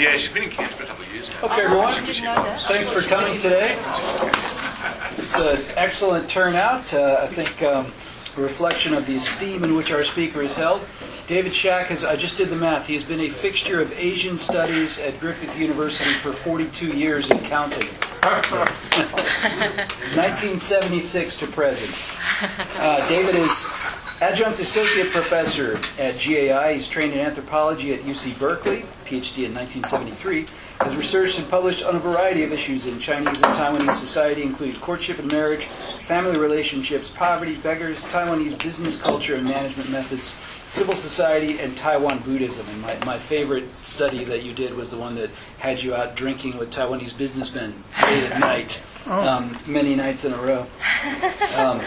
Yeah, she's been in for a couple of years now. Okay, everyone. Thanks for coming today. It's an excellent turnout. Uh, I think um, a reflection of the esteem in which our speaker is held. David Schak has, I just did the math, he has been a fixture of Asian studies at Griffith University for 42 years and counting. 1976 to present. Uh, David is adjunct associate professor at GAI. He's trained in anthropology at UC Berkeley, PhD in 1973. Has researched and published on a variety of issues in Chinese and Taiwanese society, including courtship and marriage, family relationships, poverty, beggars, Taiwanese business culture and management methods, civil society, and Taiwan Buddhism. And my, my favorite study that you did was the one that had you out drinking with Taiwanese businessmen late at night, um, many nights in a row. Um,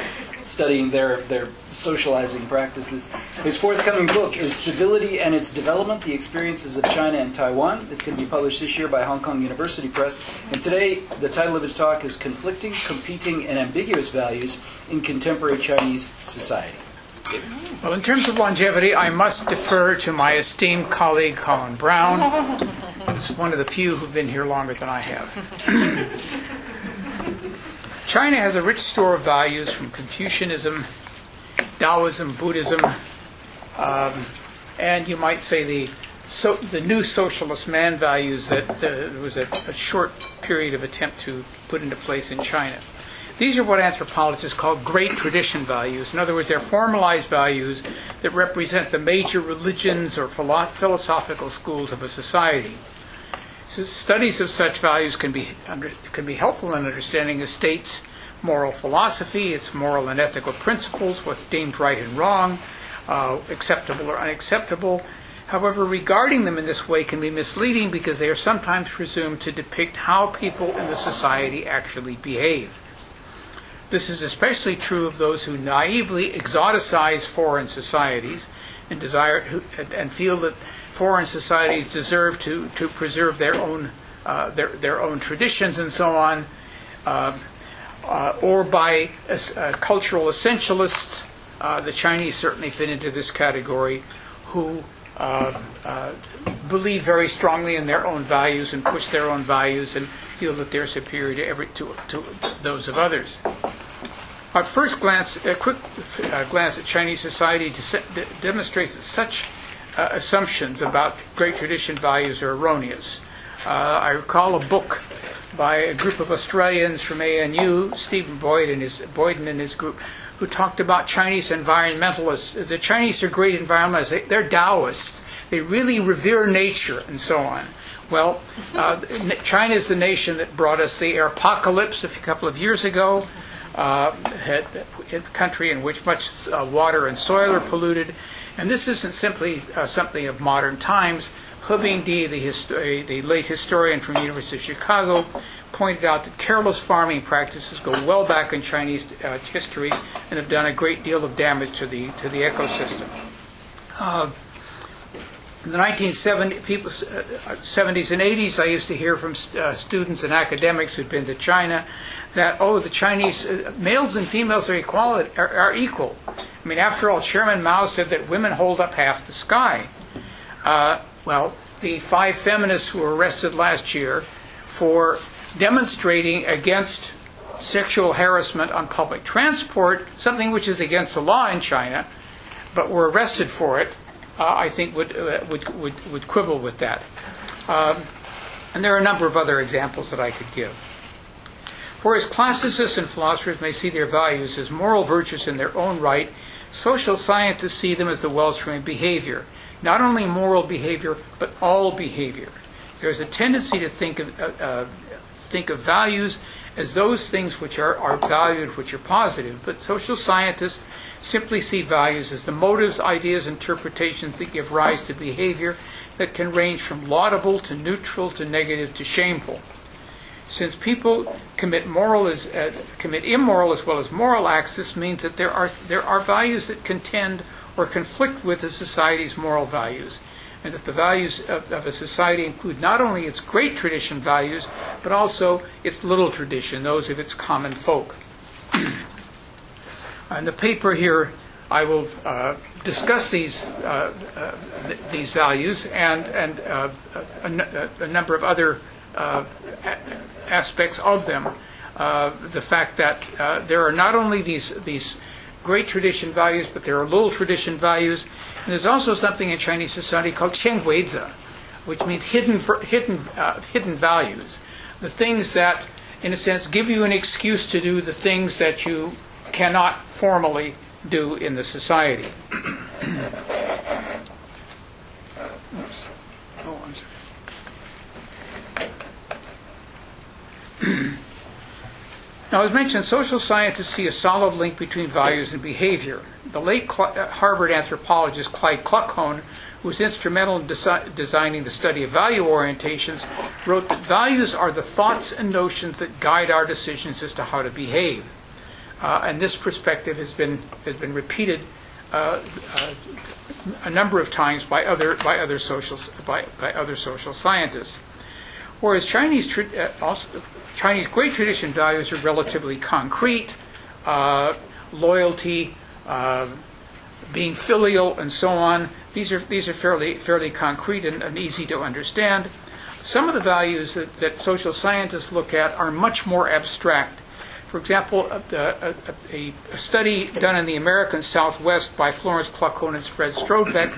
studying their, their socializing practices. His forthcoming book is Civility and Its Development The Experiences of China and Taiwan. It's going to be published this year by Hong Kong University Press. And today, the title of his talk is Conflicting, Competing, and Ambiguous Values in Contemporary Chinese Society. Well, in terms of longevity, I must defer to my esteemed colleague Colin Brown, who's one of the few who've been here longer than I have. China has a rich store of values from Confucianism, Taoism, Buddhism, um, and you might say the so, the new socialist man values that uh, was a, a short period of attempt to put into place in China. These are what anthropologists call great tradition values. In other words, they're formalized values that represent the major religions or philo- philosophical schools of a society. So studies of such values can be under, can be helpful in understanding a state's moral philosophy, its moral and ethical principles, what's deemed right and wrong, uh, acceptable or unacceptable. However, regarding them in this way can be misleading because they are sometimes presumed to depict how people in the society actually behave. This is especially true of those who naively exoticize foreign societies and desire and feel that foreign societies deserve to, to preserve their own uh, their their own traditions and so on, uh, uh, or by uh, cultural essentialists. Uh, the Chinese certainly fit into this category, who uh, believe very strongly in their own values and push their own values and feel that they're superior to every to, to those of others. At first glance, a quick uh, glance at Chinese society de- de- demonstrates that such uh, assumptions about great tradition values are erroneous. Uh, I recall a book by a group of Australians from ANU, Stephen Boyd and his Boyden and his group, who talked about Chinese environmentalists. The Chinese are great environmentalists. They, they're Taoists. They really revere nature and so on. Well, uh, China is the nation that brought us the apocalypse a couple of years ago uh, had, a country in which much uh, water and soil are polluted. And this isn't simply uh, something of modern times. He Bingdi, the, histo- the late historian from the University of Chicago, pointed out that careless farming practices go well back in Chinese uh, history and have done a great deal of damage to the, to the ecosystem. Uh, in the 1970s people, uh, 70s and 80s, I used to hear from uh, students and academics who'd been to China that, oh, the Chinese, uh, males and females are, equality, are, are equal. I mean, after all, Chairman Mao said that women hold up half the sky. Uh, well, the five feminists who were arrested last year for demonstrating against sexual harassment on public transport, something which is against the law in China, but were arrested for it, uh, I think would, uh, would, would, would quibble with that. Um, and there are a number of other examples that I could give. Whereas classicists and philosophers may see their values as moral virtues in their own right, social scientists see them as the wellspring of behavior. Not only moral behavior, but all behavior. There's a tendency to think of, uh, uh, think of values as those things which are, are valued, which are positive, but social scientists simply see values as the motives, ideas, interpretations that give rise to behavior that can range from laudable to neutral to negative to shameful. Since people commit moral as uh, commit immoral as well as moral acts, this means that there are there are values that contend or conflict with the society's moral values, and that the values of, of a society include not only its great tradition values, but also its little tradition, those of its common folk. In the paper here, I will uh, discuss these uh, uh, th- these values and and uh, a, n- a number of other uh, a- aspects of them. Uh, the fact that uh, there are not only these these great tradition values, but there are little tradition values, and there's also something in Chinese society called qianguize, which means hidden for, hidden uh, hidden values, the things that, in a sense, give you an excuse to do the things that you cannot formally do in the society. Oops. Oh, I'm sorry. Now, as mentioned, social scientists see a solid link between values and behavior. The late Cl- uh, Harvard anthropologist Clyde Kluckhohn, who was instrumental in desi- designing the study of value orientations, wrote that values are the thoughts and notions that guide our decisions as to how to behave. Uh, and this perspective has been has been repeated uh, uh, a number of times by other by other social by, by other social scientists. Whereas Chinese tra- uh, also, Chinese great tradition values are relatively concrete, uh, loyalty, uh, being filial, and so on. These are these are fairly fairly concrete and, and easy to understand. Some of the values that, that social scientists look at are much more abstract. For example, a, a, a, study done in the American Southwest by Florence Kluckhohn and Fred Strodtbeck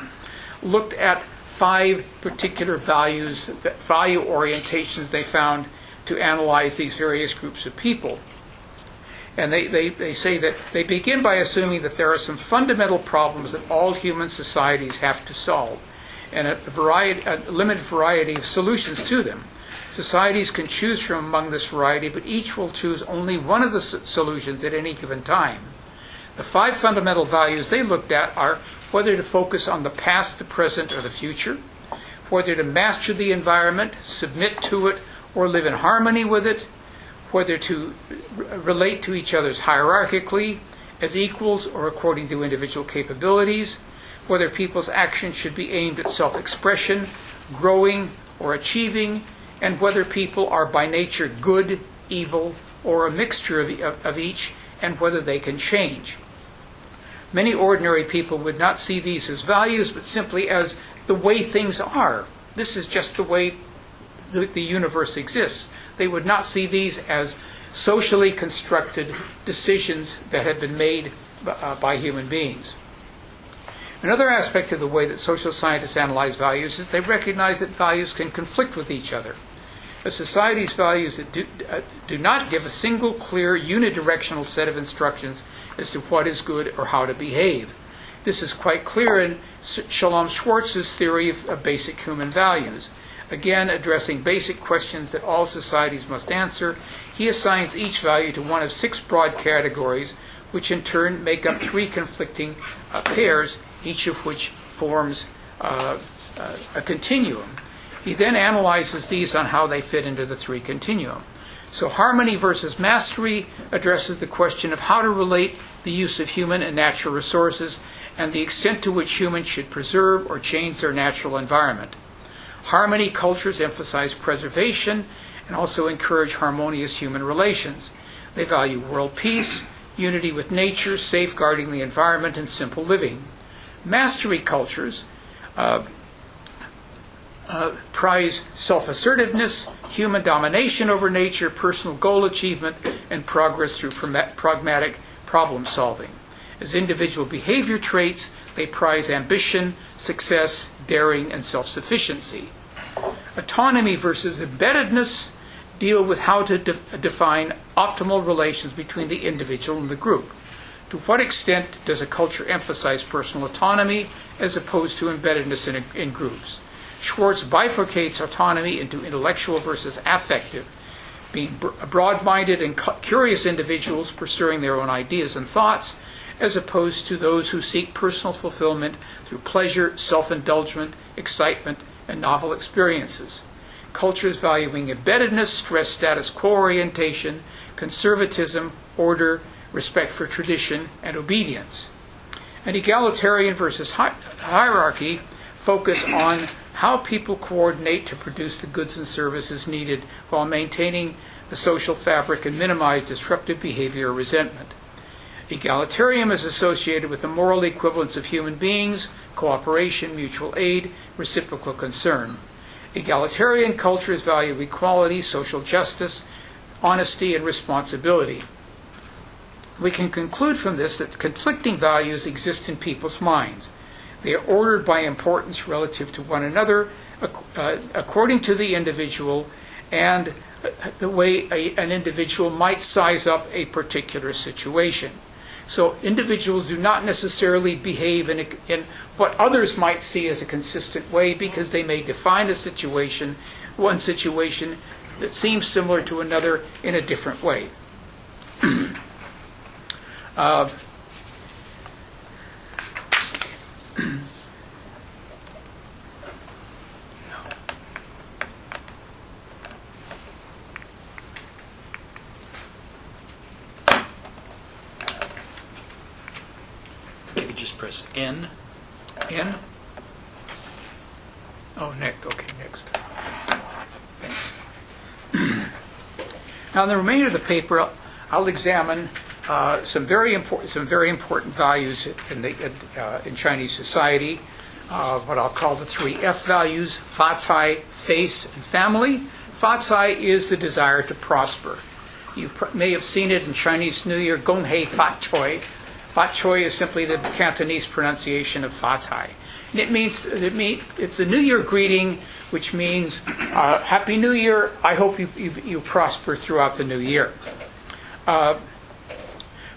looked at five particular values, value orientations they found to analyze these various groups of people. And they, they, they say that they begin by assuming that there are some fundamental problems that all human societies have to solve, and a, variety, a limited variety of solutions to them. Societies can choose from among this variety, but each will choose only one of the solutions at any given time. The five fundamental values they looked at are whether to focus on the past, the present, or the future, whether to master the environment, submit to it, or live in harmony with it, whether to relate to each other's hierarchically, as equals, or according to individual capabilities, whether people's actions should be aimed at self expression, growing, or achieving, and whether people are by nature good, evil, or a mixture of, of, of each, and whether they can change. Many ordinary people would not see these as values, but simply as the way things are. This is just the way the, the universe exists. They would not see these as socially constructed decisions that had been made uh, by human beings. Another aspect of the way that social scientists analyze values is they recognize that values can conflict with each other. A society's values that do, uh, do not give a single, clear, unidirectional set of instructions as to what is good or how to behave. This is quite clear in Shalom Schwartz's theory of, of basic human values. Again, addressing basic questions that all societies must answer, he assigns each value to one of six broad categories, which in turn make up three conflicting uh, pairs, each of which forms uh, uh, a continuum. He then analyzes these on how they fit into the three continuum. So, harmony versus mastery addresses the question of how to relate the use of human and natural resources and the extent to which humans should preserve or change their natural environment. Harmony cultures emphasize preservation and also encourage harmonious human relations. They value world peace, unity with nature, safeguarding the environment, and simple living. Mastery cultures uh, uh, prize self assertiveness, human domination over nature, personal goal achievement, and progress through pragmatic problem solving. As individual behavior traits, they prize ambition, success, daring, and self sufficiency. Autonomy versus embeddedness deal with how to de- define optimal relations between the individual and the group. To what extent does a culture emphasize personal autonomy as opposed to embeddedness in, in groups? Schwartz bifurcates autonomy into intellectual versus affective, being broad minded and curious individuals pursuing their own ideas and thoughts, as opposed to those who seek personal fulfillment through pleasure, self indulgence, excitement, and novel experiences. Cultures valuing embeddedness stress status quo orientation, conservatism, order, respect for tradition, and obedience. And egalitarian versus hi- hierarchy focus on how people coordinate to produce the goods and services needed while maintaining the social fabric and minimize disruptive behavior or resentment. Egalitarian is associated with the moral equivalence of human beings, cooperation, mutual aid, reciprocal concern. Egalitarian cultures value equality, social justice, honesty, and responsibility. We can conclude from this that conflicting values exist in people's minds. They are ordered by importance relative to one another, uh, according to the individual, and uh, the way a, an individual might size up a particular situation. So individuals do not necessarily behave in, a, in what others might see as a consistent way because they may define a situation, one situation that seems similar to another in a different way. Uh, Maybe press N. N? Oh, next, okay, next. Thanks. Now, in the remainder of the paper, I'll- examine uh, some very important, some very important values in the, uh, in Chinese society, uh, what I'll call the three F values, Facai, face, and family. Facai is the desire to prosper. You pr- may have seen it in Chinese New Year, Gong Hei Fat Choi. Fat Choi is simply the Cantonese pronunciation of Facai. And it means, it mean, it's a New Year greeting, which means uh, Happy New Year. I hope you, you, you prosper throughout the new year. Uh,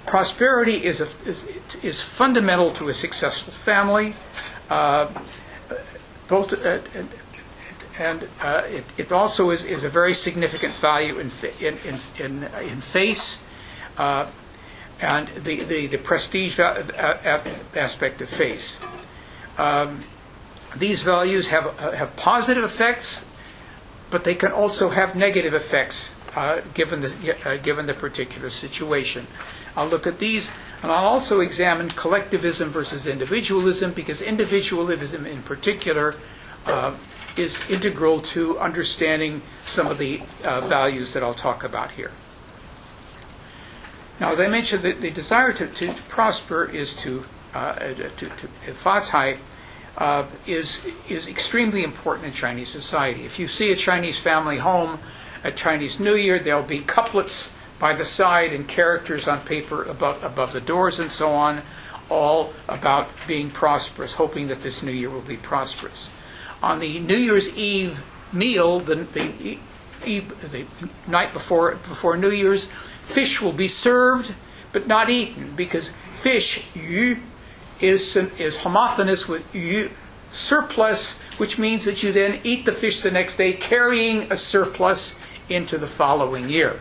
prosperity is, a, is, is fundamental to a successful family. Uh, both, uh, and, and uh, it, it also is, is a very significant value in, in, in, in, in face uh, and the, the, the prestige aspect of face. Um, these values have, uh, have positive effects, but they can also have negative effects uh, given, the, uh, given the particular situation. I'll look at these, and I'll also examine collectivism versus individualism, because individualism in particular uh, is integral to understanding some of the uh, values that I'll talk about here. Now, as I mentioned, the, the desire to, to prosper is to, uh, to, to, to Facai, uh, is, is extremely important in Chinese society. If you see a Chinese family home at Chinese New Year, there'll be couplets by the side and characters on paper above, above the doors and so on, all about being prosperous, hoping that this New Year will be prosperous. On the New Year's Eve meal, the, the, the night before, before New Year's, fish will be served but not eaten because fish, yu, is, is homophonous with yu, surplus, which means that you then eat the fish the next day, carrying a surplus into the following year.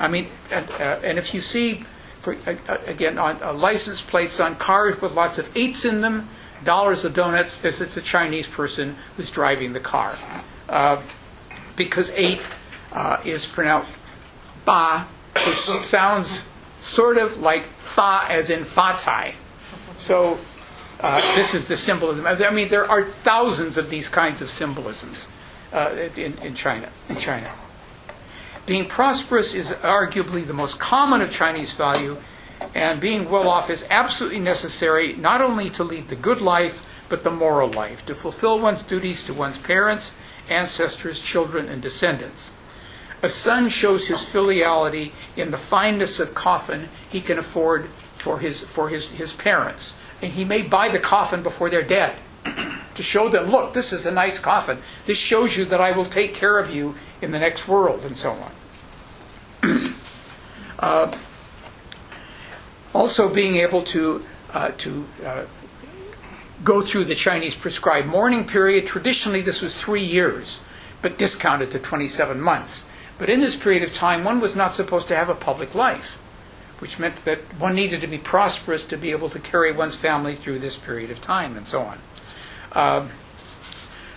I mean, and, uh, and if you see, for, uh, again, on uh, license plates on cars with lots of eights in them, dollars of donuts, this it's a Chinese person who's driving the car. Uh, because eight uh, is pronounced ba, which sounds sort of like fa as in facai. So uh, this is the symbolism. I mean, there are thousands of these kinds of symbolisms uh, in, in China. In China, being prosperous is arguably the most common of Chinese value, and being well off is absolutely necessary not only to lead the good life but the moral life, to fulfill one's duties to one's parents, ancestors, children, and descendants. A son shows his filiality in the fineness of coffin he can afford for his for his, his parents. And he may buy the coffin before they're dead to show them, look, this is a nice coffin. This shows you that I will take care of you in the next world, and so on. uh, also, being able to uh, to uh, go through the Chinese prescribed mourning period. Traditionally, this was three years, but discounted to 27 months. But in this period of time, one was not supposed to have a public life, which meant that one needed to be prosperous to be able to carry one's family through this period of time, and so on. Um,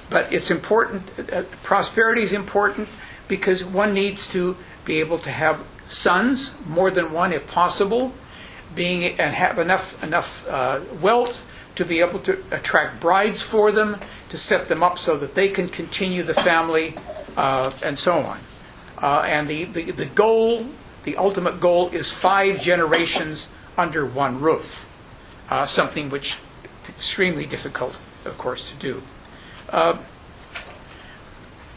but it's important, uh, prosperity is important because one needs to be able to have sons, more than one if possible, being and have enough enough uh, wealth to be able to attract brides for them, to set them up so that they can continue the family, uh, and so on. Uh, and the, the, the goal, the ultimate goal, is five generations under one roof, uh, something which extremely difficult, of course, to do. Uh,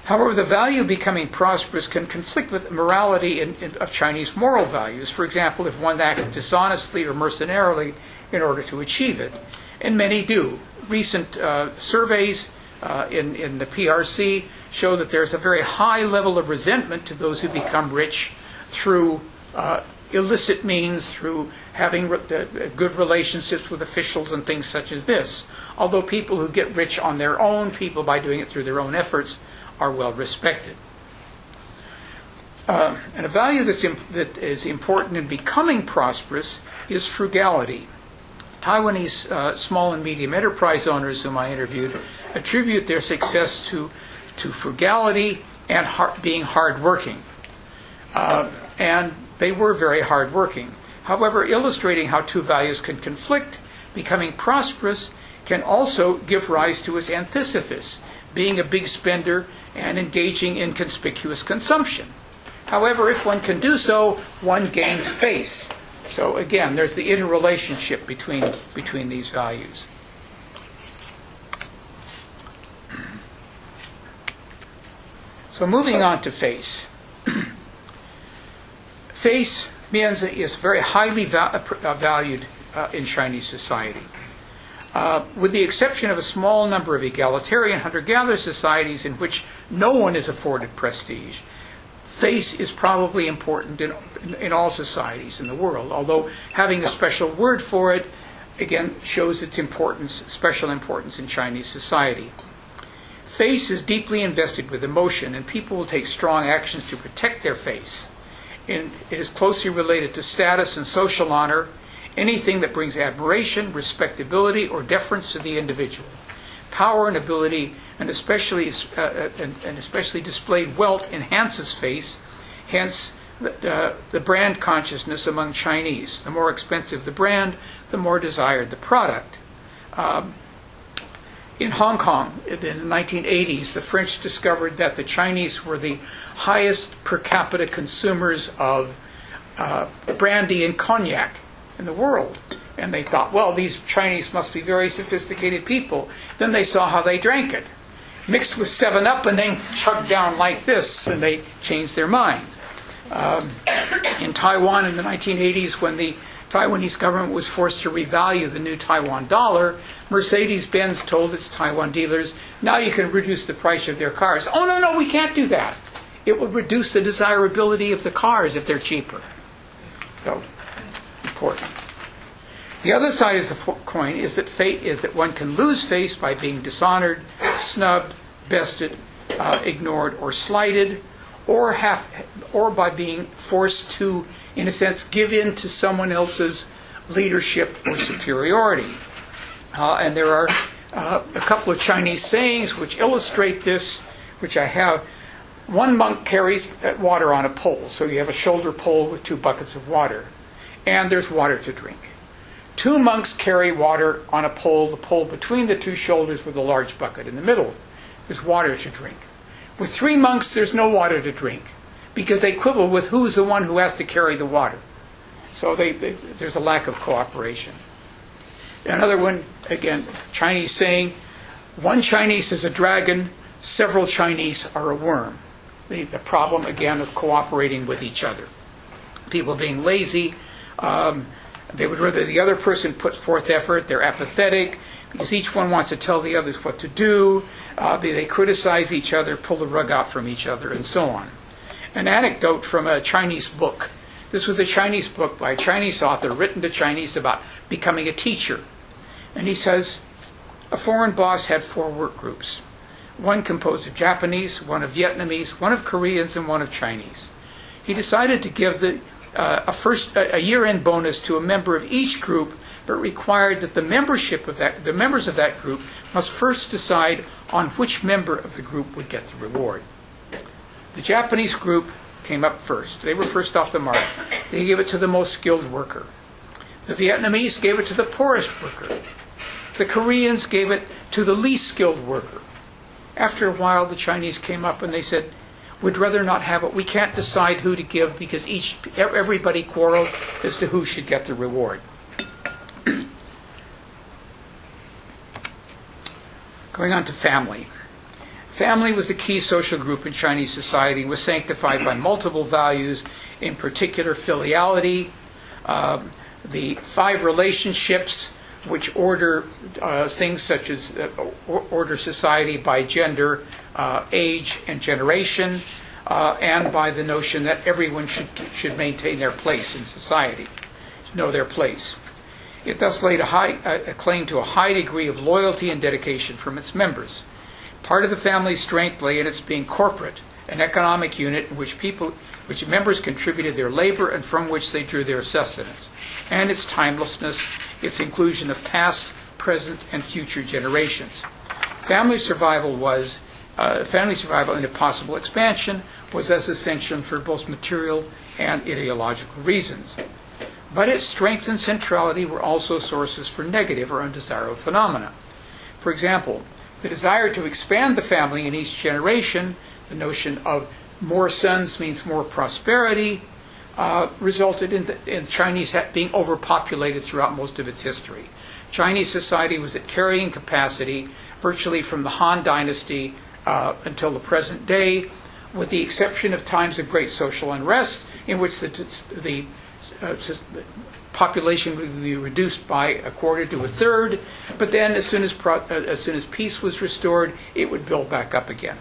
However, the value of becoming prosperous can conflict with morality in, in, of Chinese moral values. For example, if one acts dishonestly or mercenarily in order to achieve it, and many do. Recent uh, surveys uh, in, in the PRC show that there's a very high level of resentment to those who become rich through uh, illicit means, through having re- uh, good relationships with officials and things such as this. Although people who get rich on their own, people by doing it through their own efforts, are well respected. Uh, and a value that's imp- that is important in becoming prosperous is frugality. Taiwanese uh, small and medium enterprise owners whom I interviewed attribute their success to, to frugality and har- being hardworking. Uh, and they were very hardworking. However, illustrating how two values can conflict, becoming prosperous can also give rise to its antithesis, being a big spender and engaging in conspicuous consumption. However, if one can do so, one gains face. So again, there's the interrelationship between, between these values. So moving on to face. face means is very highly va- uh, valued uh, in Chinese society. Uh, with the exception of a small number of egalitarian hunter gatherer societies in which no one is afforded prestige, face is probably important in, in, all societies in the world, although having a special word for it, again, shows its importance, special importance in Chinese society. Face is deeply invested with emotion, and people will take strong actions to protect their face. And it is closely related to status and social honor anything that brings admiration, respectability, or deference to the individual. Power and ability, and especially uh, and, and, especially displayed wealth, enhances face. Hence, the, uh, the brand consciousness among Chinese. The more expensive the brand, the more desired the product. Um, in Hong Kong, in the 1980s, the French discovered that the Chinese were the highest per capita consumers of uh, brandy and cognac in the world. And they thought, well, these Chinese must be very sophisticated people. Then they saw how they drank it. Mixed with 7 Up, and they chugged down like this, and they changed their minds. Um, in Taiwan in the 1980s, when the Taiwanese government was forced to revalue the new Taiwan dollar, Mercedes Benz told its Taiwan dealers, now you can reduce the price of their cars. Oh, no, no, we can't do that. It will reduce the desirability of the cars if they're cheaper. So, important. The other side of the coin is that fate is that one can lose face by being dishonored, snubbed, bested, uh, ignored, or slighted, or have, or by being forced to, in a sense, give in to someone else's leadership or superiority. Uh, and there are uh, a couple of Chinese sayings which illustrate this, which I have. One monk carries water on a pole, so you have a shoulder pole with two buckets of water and there's water to drink. Two monks carry water on a pole, the pole between the two shoulders with a large bucket in the middle. There's water to drink. With three monks, there's no water to drink because they quibble with who's the one who has to carry the water. So they, they, there's a lack of cooperation. Another one, again, Chinese saying, one Chinese is a dragon, several Chinese are a worm. The, the problem, again, of cooperating with each other. People being lazy, um, they would rather the other person put forth effort. They're apathetic because each one wants to tell the others what to do. Uh, they, they criticize each other, pull the rug out from each other, and so on. An anecdote from a Chinese book. This was a Chinese book by a Chinese author written to Chinese about becoming a teacher. And he says a foreign boss had four work groups one composed of Japanese, one of Vietnamese, one of Koreans, and one of Chinese. He decided to give the uh, a first a year-end bonus to a member of each group, but required that the membership of that the members of that group must first decide on which member of the group would get the reward. The Japanese group came up first. They were first off the mark. They gave it to the most skilled worker. The Vietnamese gave it to the poorest worker. The Koreans gave it to the least skilled worker. After a while, the Chinese came up and they said, We'd rather not have it. We can't decide who to give because each, everybody quarrels as to who should get the reward. Going on to family. Family was the key social group in Chinese society and was sanctified by multiple values, in particular filiality, um, the five relationships which order uh, things such as uh, order society by gender, uh, age, and generation, uh, and by the notion that everyone should should maintain their place in society, know their place. It thus laid a, high, a a claim to a high degree of loyalty and dedication from its members. Part of the family's strength lay in its being corporate, an economic unit in which people, which members contributed their labor and from which they drew their sustenance, and its timelessness, its inclusion of past, present, and future generations. Family survival was, uh, family survival and if possible expansion was as essential for both material and ideological reasons. But its strength and centrality were also sources for negative or undesirable phenomena. For example, the desire to expand the family in each generation, the notion of more sons means more prosperity, uh, resulted in, the, in Chinese being overpopulated throughout most of its history. Chinese society was at carrying capacity virtually from the Han Dynasty uh, until the present day, with the exception of times of great social unrest in which the, the uh, population would be reduced by a quarter to a third, but then as soon as, pro- uh, as, soon as peace was restored, it would build back up again.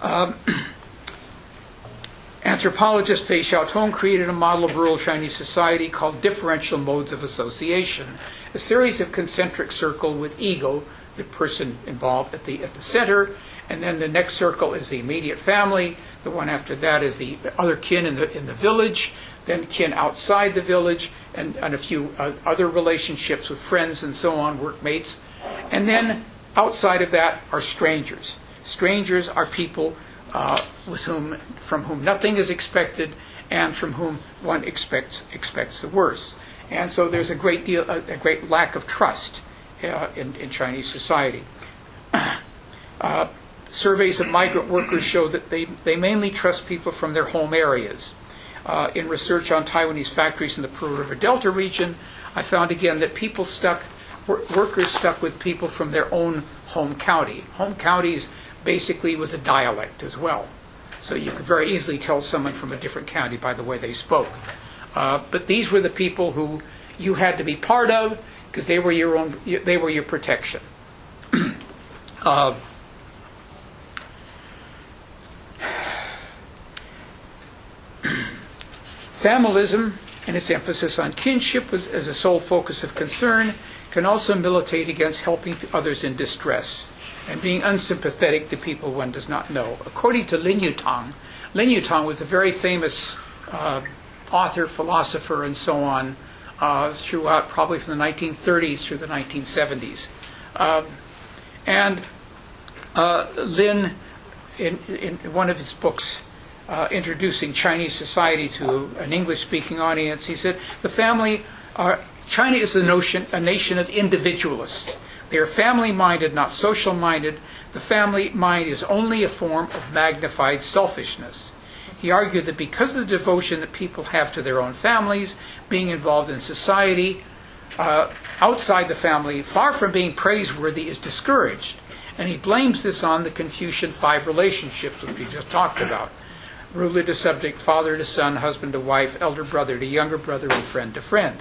Um, anthropologist Fei Xiaotong created a model of rural Chinese society called differential modes of association, a series of concentric circles with ego, the person involved at the, at the center, and then the next circle is the immediate family. The one after that is the other kin in the in the village, then kin outside the village, and, and a few uh, other relationships with friends and so on, workmates. And then outside of that are strangers. Strangers are people uh, with whom, from whom nothing is expected, and from whom one expects expects the worst. And so there's a great deal, a, a great lack of trust uh, in, in Chinese society. Uh, surveys of migrant workers show that they, they mainly trust people from their home areas. Uh, in research on Taiwanese factories in the Pearl River Delta region, I found again that people stuck, wor- workers stuck with people from their own home county. Home counties basically was a dialect as well. So you could very easily tell someone from a different county by the way they spoke. Uh, but these were the people who you had to be part of because they were your own, they were your protection. uh, Familism and its emphasis on kinship as, as a sole focus of concern can also militate against helping others in distress and being unsympathetic to people one does not know. According to Lin Yutang, Lin Yutang was a very famous uh, author, philosopher, and so on uh, throughout probably from the 1930s through the 1970s. Um, and uh, Lin, in, in one of his books, uh, introducing Chinese society to an English-speaking audience, he said, "The family are China is a notion, a nation of individualists. They are family-minded, not social-minded. The family mind is only a form of magnified selfishness." He argued that because of the devotion that people have to their own families, being involved in society uh, outside the family, far from being praiseworthy, is discouraged. And he blames this on the Confucian five relationships, which we just talked about ruler to subject, father to son, husband to wife, elder brother to younger brother, and friend to friend.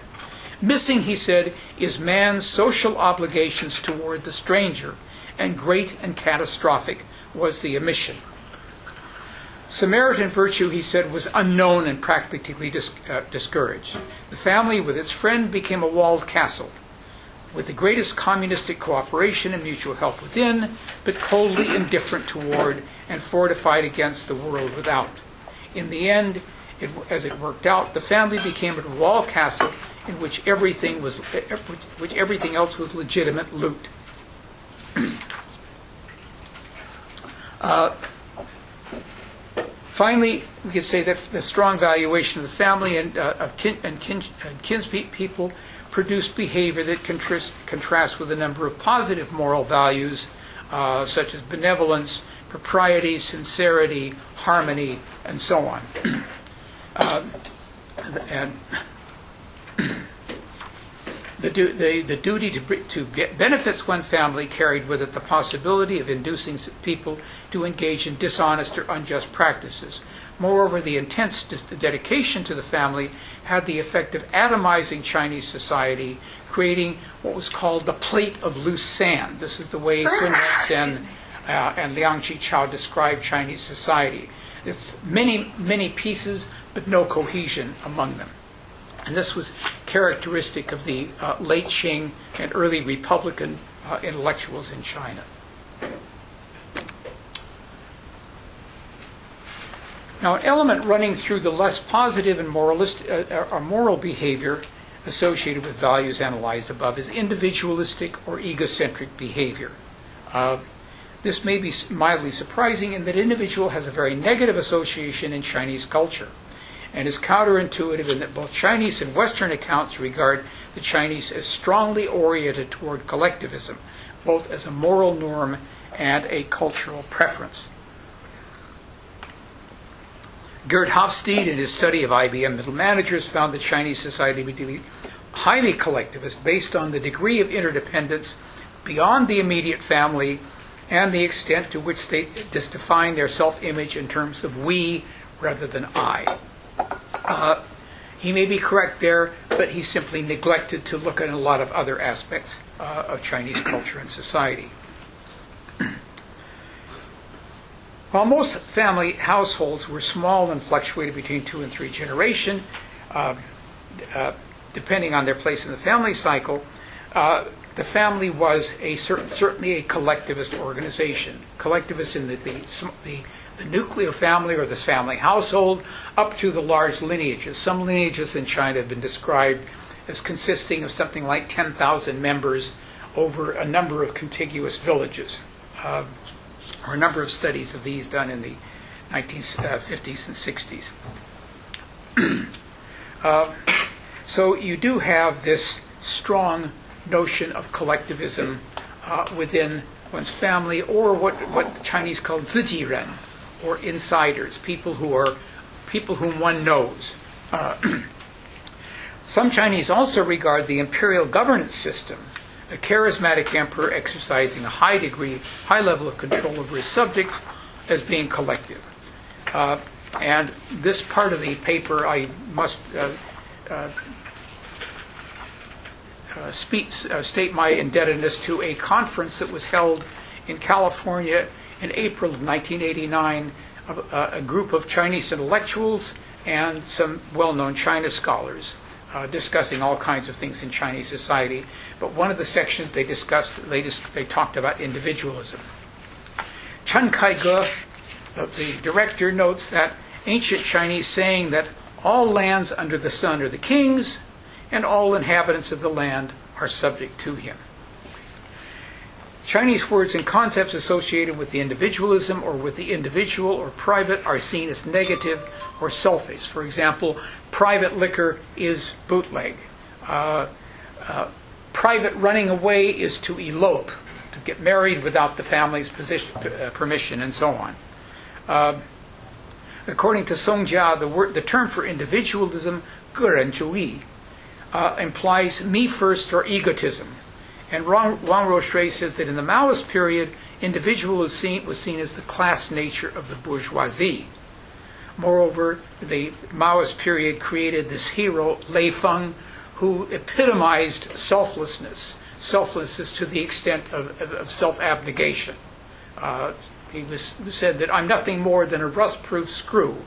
Missing, he said, is man's social obligations toward the stranger, and great and catastrophic was the omission. Samaritan virtue, he said, was unknown and practically dis- uh, discouraged. The family, with its friend, became a walled castle, with the greatest communistic cooperation and mutual help within, but coldly indifferent toward and fortified against the world without. In the end, it, as it worked out, the family became a wall castle in which everything was, which everything else was legitimate loot. uh, finally, we could say that the strong valuation of the family and uh, of kin, and, kin, and kinspeople produced behavior that contrasts, with a number of positive moral values, uh, such as benevolence, propriety, sincerity, harmony, and so on. uh, and the du- the, the duty to, to be- benefits one family carried with it the possibility of inducing people to engage in dishonest or unjust practices. Moreover, the intense dedication to the family had the effect of atomizing Chinese society, creating what was called the plate of loose sand. This is the way Sun Yat-sen uh, and Liang Qichao described Chinese society. It's many, many pieces, but no cohesion among them. And this was characteristic of the uh, late Qing and early Republican uh, intellectuals in China. Now, an element running through the less positive and moralist, uh, or moral behavior associated with values analyzed above is individualistic or egocentric behavior. Uh, this may be mildly surprising in that individual has a very negative association in Chinese culture and is counterintuitive in that both Chinese and Western accounts regard the Chinese as strongly oriented toward collectivism, both as a moral norm and a cultural preference. Geert Hofstede, in his study of IBM middle managers, found that Chinese society to be highly collectivist based on the degree of interdependence beyond the immediate family and the extent to which they just define their self image in terms of we rather than I. Uh, he may be correct there, but he simply neglected to look at a lot of other aspects uh, of Chinese culture and society. While most family households were small and fluctuated between two and three generation, uh, uh, depending on their place in the family cycle, uh, the family was a certain, certainly a collectivist organization. Collectivist in the, the, the, the nuclear family or this family household up to the large lineages. Some lineages in China have been described as consisting of something like 10,000 members over a number of contiguous villages. Uh, or a number of studies of these done in the 1950s and 60s. uh, so you do have this strong notion of collectivism uh, within one's family, or what, what the Chinese call zijiren, or insiders, people who are people whom one knows. Uh, some Chinese also regard the imperial governance system a charismatic emperor exercising a high degree, high level of control over his subjects as being collective. Uh, and this part of the paper, I must uh, uh, uh speak, uh, state my indebtedness to a conference that was held in California in April of 1989. Uh, a group of Chinese intellectuals and some well known China scholars uh, discussing all kinds of things in Chinese society. But one of the sections they discussed, they, dis- they talked about individualism. Chen Kaige, the, the director, notes that ancient Chinese saying that all lands under the sun are the king's, and all inhabitants of the land are subject to him. Chinese words and concepts associated with the individualism or with the individual or private are seen as negative or selfish. For example, private liquor is bootleg. Uh, uh, private running away is to elope, to get married without the family's position, uh, permission, and so on. Uh, according to Song Jia, the, word, the term for individualism, 个人主义, uh, implies me first or egotism. and Wang, Wang Ruoshui says that in the Maoist period, individual was seen, was seen as the class nature of the bourgeoisie. Moreover, the Maoist period created this hero, Lei Feng, who epitomized selflessness, selflessness to the extent of, of, of self abnegation. Uh, he was, said that I'm nothing more than a rust proof screw.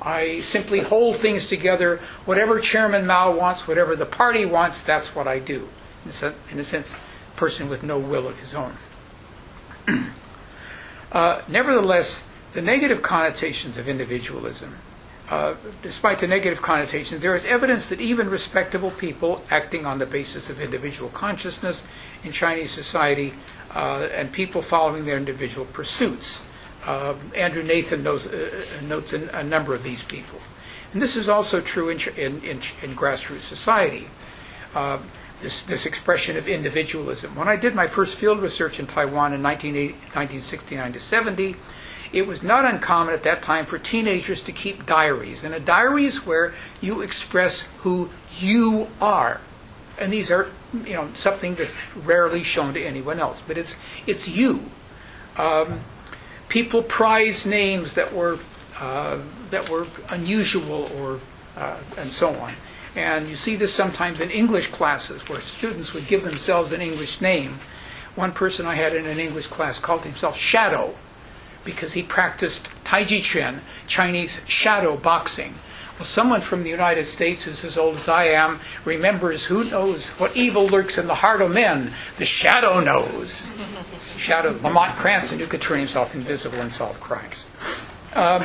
I simply hold things together. Whatever Chairman Mao wants, whatever the party wants, that's what I do in a sense, a person with no will of his own. uh, nevertheless, the negative connotations of individualism, uh, despite the negative connotations, there is evidence that even respectable people acting on the basis of individual consciousness in Chinese society uh, and people following their individual pursuits. Uh, Andrew Nathan knows, uh, notes a, a, number of these people. And this is also true in, in, in, in grassroots society. This, this expression of individualism. When I did my first field research in Taiwan in 1969 to 70, it was not uncommon at that time for teenagers to keep diaries. And a diary is where you express who you are. And these are you know, something that's rarely shown to anyone else. But it's it's you. Um, people prized names that were uh, that were unusual or uh, and so on. And you see this sometimes in English classes where students would give themselves an English name. One person I had in an English class called himself Shadow because he practiced Tai Chi Chuan, Chinese shadow boxing. Well, someone from the United States who's as old as I am remembers who knows what evil lurks in the heart of men. The shadow knows. Shadow, Lamont Cranston, who could turn himself invisible and solve crimes. Um,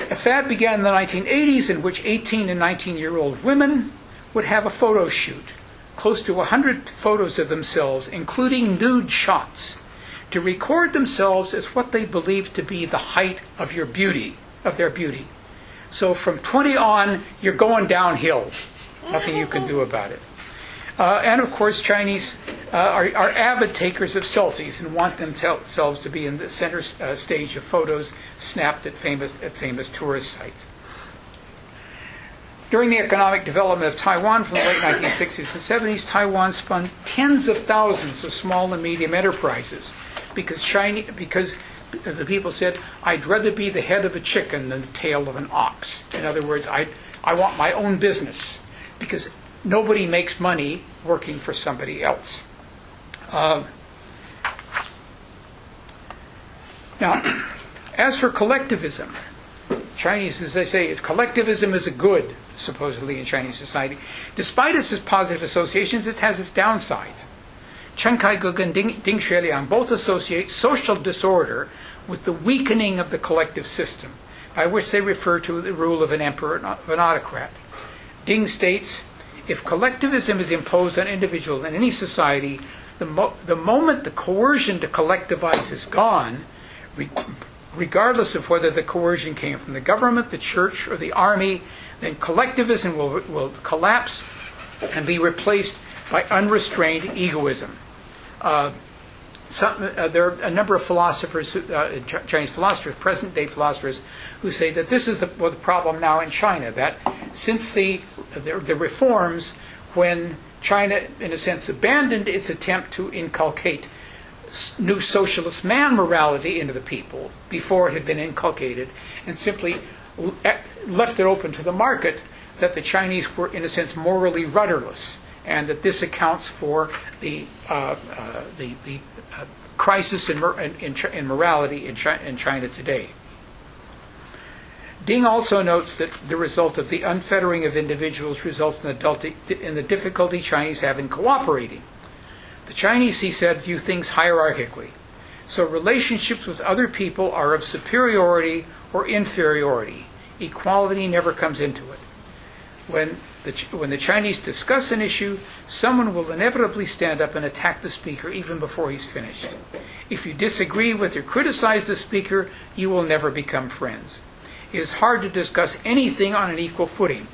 a fad began in the 1980s in which 18 and 19 year old women would have a photo shoot, close to 100 photos of themselves, including nude shots, to record themselves as what they believed to be the height of your beauty, of their beauty. So from 20 on, you're going downhill. Nothing you can do about it. Uh, and of course, Chinese uh, are, are avid takers of selfies and want themselves to be in the center uh, stage of photos snapped at famous, at famous tourist sites. During the economic development of Taiwan from the late 1960s and 70s, Taiwan spun tens of thousands of small and medium enterprises because, Chinese, because the people said, I'd rather be the head of a chicken than the tail of an ox. In other words, I, I want my own business because nobody makes money working for somebody else. Uh, now, as for collectivism, Chinese, as they say, collectivism is a good, supposedly, in Chinese society. Despite its positive associations, it has its downsides. Chen Kai-shek and Ding, Ding Xueliang both associate social disorder with the weakening of the collective system, by which they refer to the rule of an emperor, of an autocrat. Ding states, if collectivism is imposed on individuals in any society, the, mo- the moment the coercion to collectivize is gone, re- regardless of whether the coercion came from the government, the church, or the army, then collectivism will, will collapse and be replaced by unrestrained egoism. Uh, some, uh, there are a number of philosophers, who, uh, Chinese philosophers, present day philosophers, who say that this is the, well, the problem now in China, that since the, the, the reforms, when China, in a sense, abandoned its attempt to inculcate new socialist man morality into the people before it had been inculcated, and simply left it open to the market, that the Chinese were, in a sense, morally rudderless, and that this accounts for the, uh, uh, the, the uh, crisis in, in, in morality in China, in China today. Ding also notes that the result of the unfettering of individuals results in, in the difficulty Chinese have in cooperating. The Chinese, he said, view things hierarchically. So relationships with other people are of superiority or inferiority. Equality never comes into it. When the, when the Chinese discuss an issue, someone will inevitably stand up and attack the speaker even before he's finished. If you disagree with or criticize the speaker, you will never become friends. It is hard to discuss anything on an equal footing.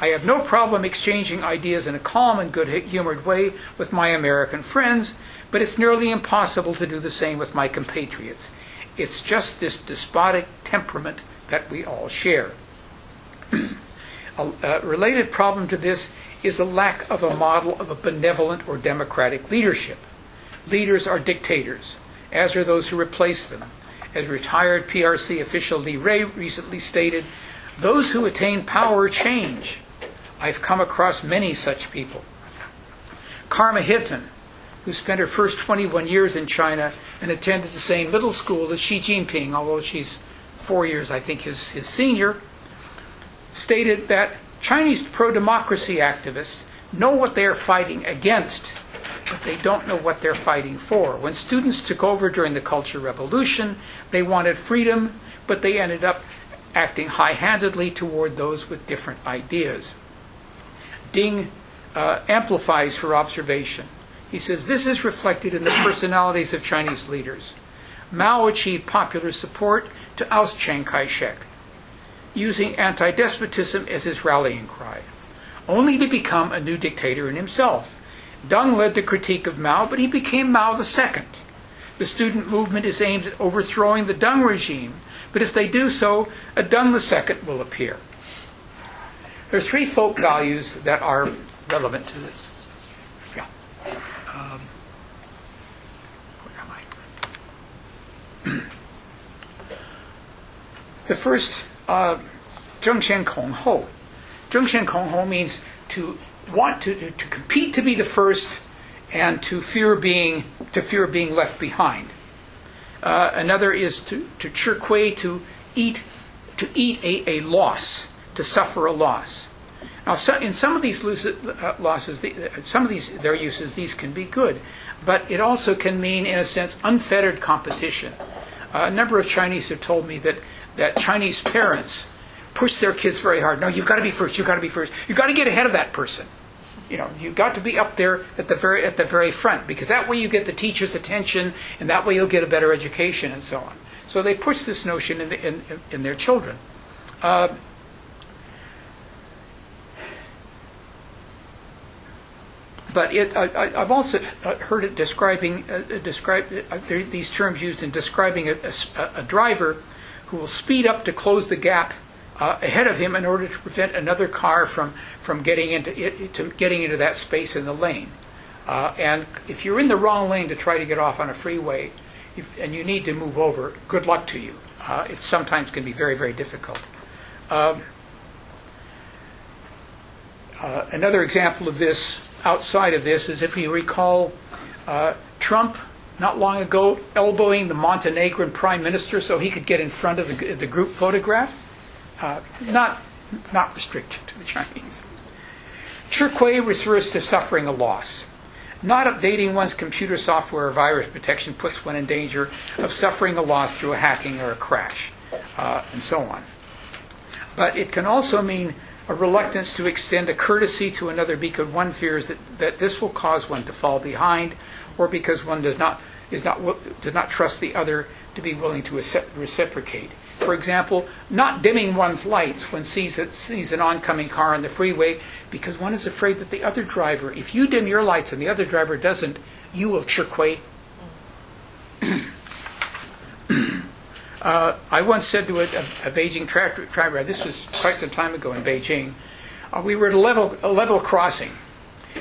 I have no problem exchanging ideas in a calm and good humored way with my American friends, but it's nearly impossible to do the same with my compatriots. It's just this despotic temperament that we all share. a, a related problem to this is a lack of a model of a benevolent or democratic leadership. Leaders are dictators, as are those who replace them. As retired PRC official Li Rui recently stated, those who attain power change. I've come across many such people. Carma Hinton, who spent her first 21 years in China and attended the same middle school as Xi Jinping, although she's four years, I think, his, his senior, stated that Chinese pro democracy activists know what they are fighting against, but they don't know what they're fighting for. When students took over during the Culture Revolution, they wanted freedom, but they ended up acting high handedly toward those with different ideas. Ding uh, amplifies her observation. He says this is reflected in the personalities of Chinese leaders. Mao achieved popular support to oust Chiang Kai shek, using anti despotism as his rallying cry, only to become a new dictator in himself. Deng led the critique of Mao, but he became Mao II. The student movement is aimed at overthrowing the Deng regime, but if they do so, a Deng II will appear. There are three folk values that are relevant to this. Yeah. Um, where am I? the first, uh, Zheng Xian Kong Hou. Zheng Xian Kong Hou means to want to, to, compete to be the first and to fear being, to fear being left behind. Uh, another is to, to 吃亏, to eat, to eat a, a loss, to suffer a loss. Now, so, in some of these uh, losses, the, some of these their uses, these can be good, but it also can mean, in a sense, unfettered competition. Uh, a number of Chinese have told me that that Chinese parents push their kids very hard. No, you've got to be first. You've got to be first. You've got to get ahead of that person. You know, you've got to be up there at the very at the very front because that way you get the teacher's attention, and that way you'll get a better education, and so on. So they push this notion in, the, in, in their children. Uh, but it, I, have also heard it describing uh, describe uh, these terms used in describing a, a, a, driver who will speed up to close the gap uh, ahead of him in order to prevent another car from from getting into it, to getting into that space in the lane. Uh, and if you're in the wrong lane to try to get off on a freeway, if, and you need to move over, good luck to you. Uh, it sometimes can be very very difficult. Um, uh, another example of this outside of this is if you recall uh, Trump not long ago elbowing the Montenegrin prime minister so he could get in front of the, the group photograph. Uh, not, not restricted to the Chinese. 吃亏 refers to suffering a loss. Not updating one's computer software or virus protection puts one in danger of suffering a loss through a hacking or a crash, uh, and so on. But it can also mean a reluctance to extend a courtesy to another because one fears that, that this will cause one to fall behind, or because one does not is not does not trust the other to be willing to reciprocate. For example, not dimming one's lights when sees it, sees an oncoming car on the freeway because one is afraid that the other driver, if you dim your lights and the other driver doesn't, you will 吃亏. Uh, I once said to a, a, a Beijing tractor driver, this was quite some time ago in Beijing, uh, we were at a level, a level crossing.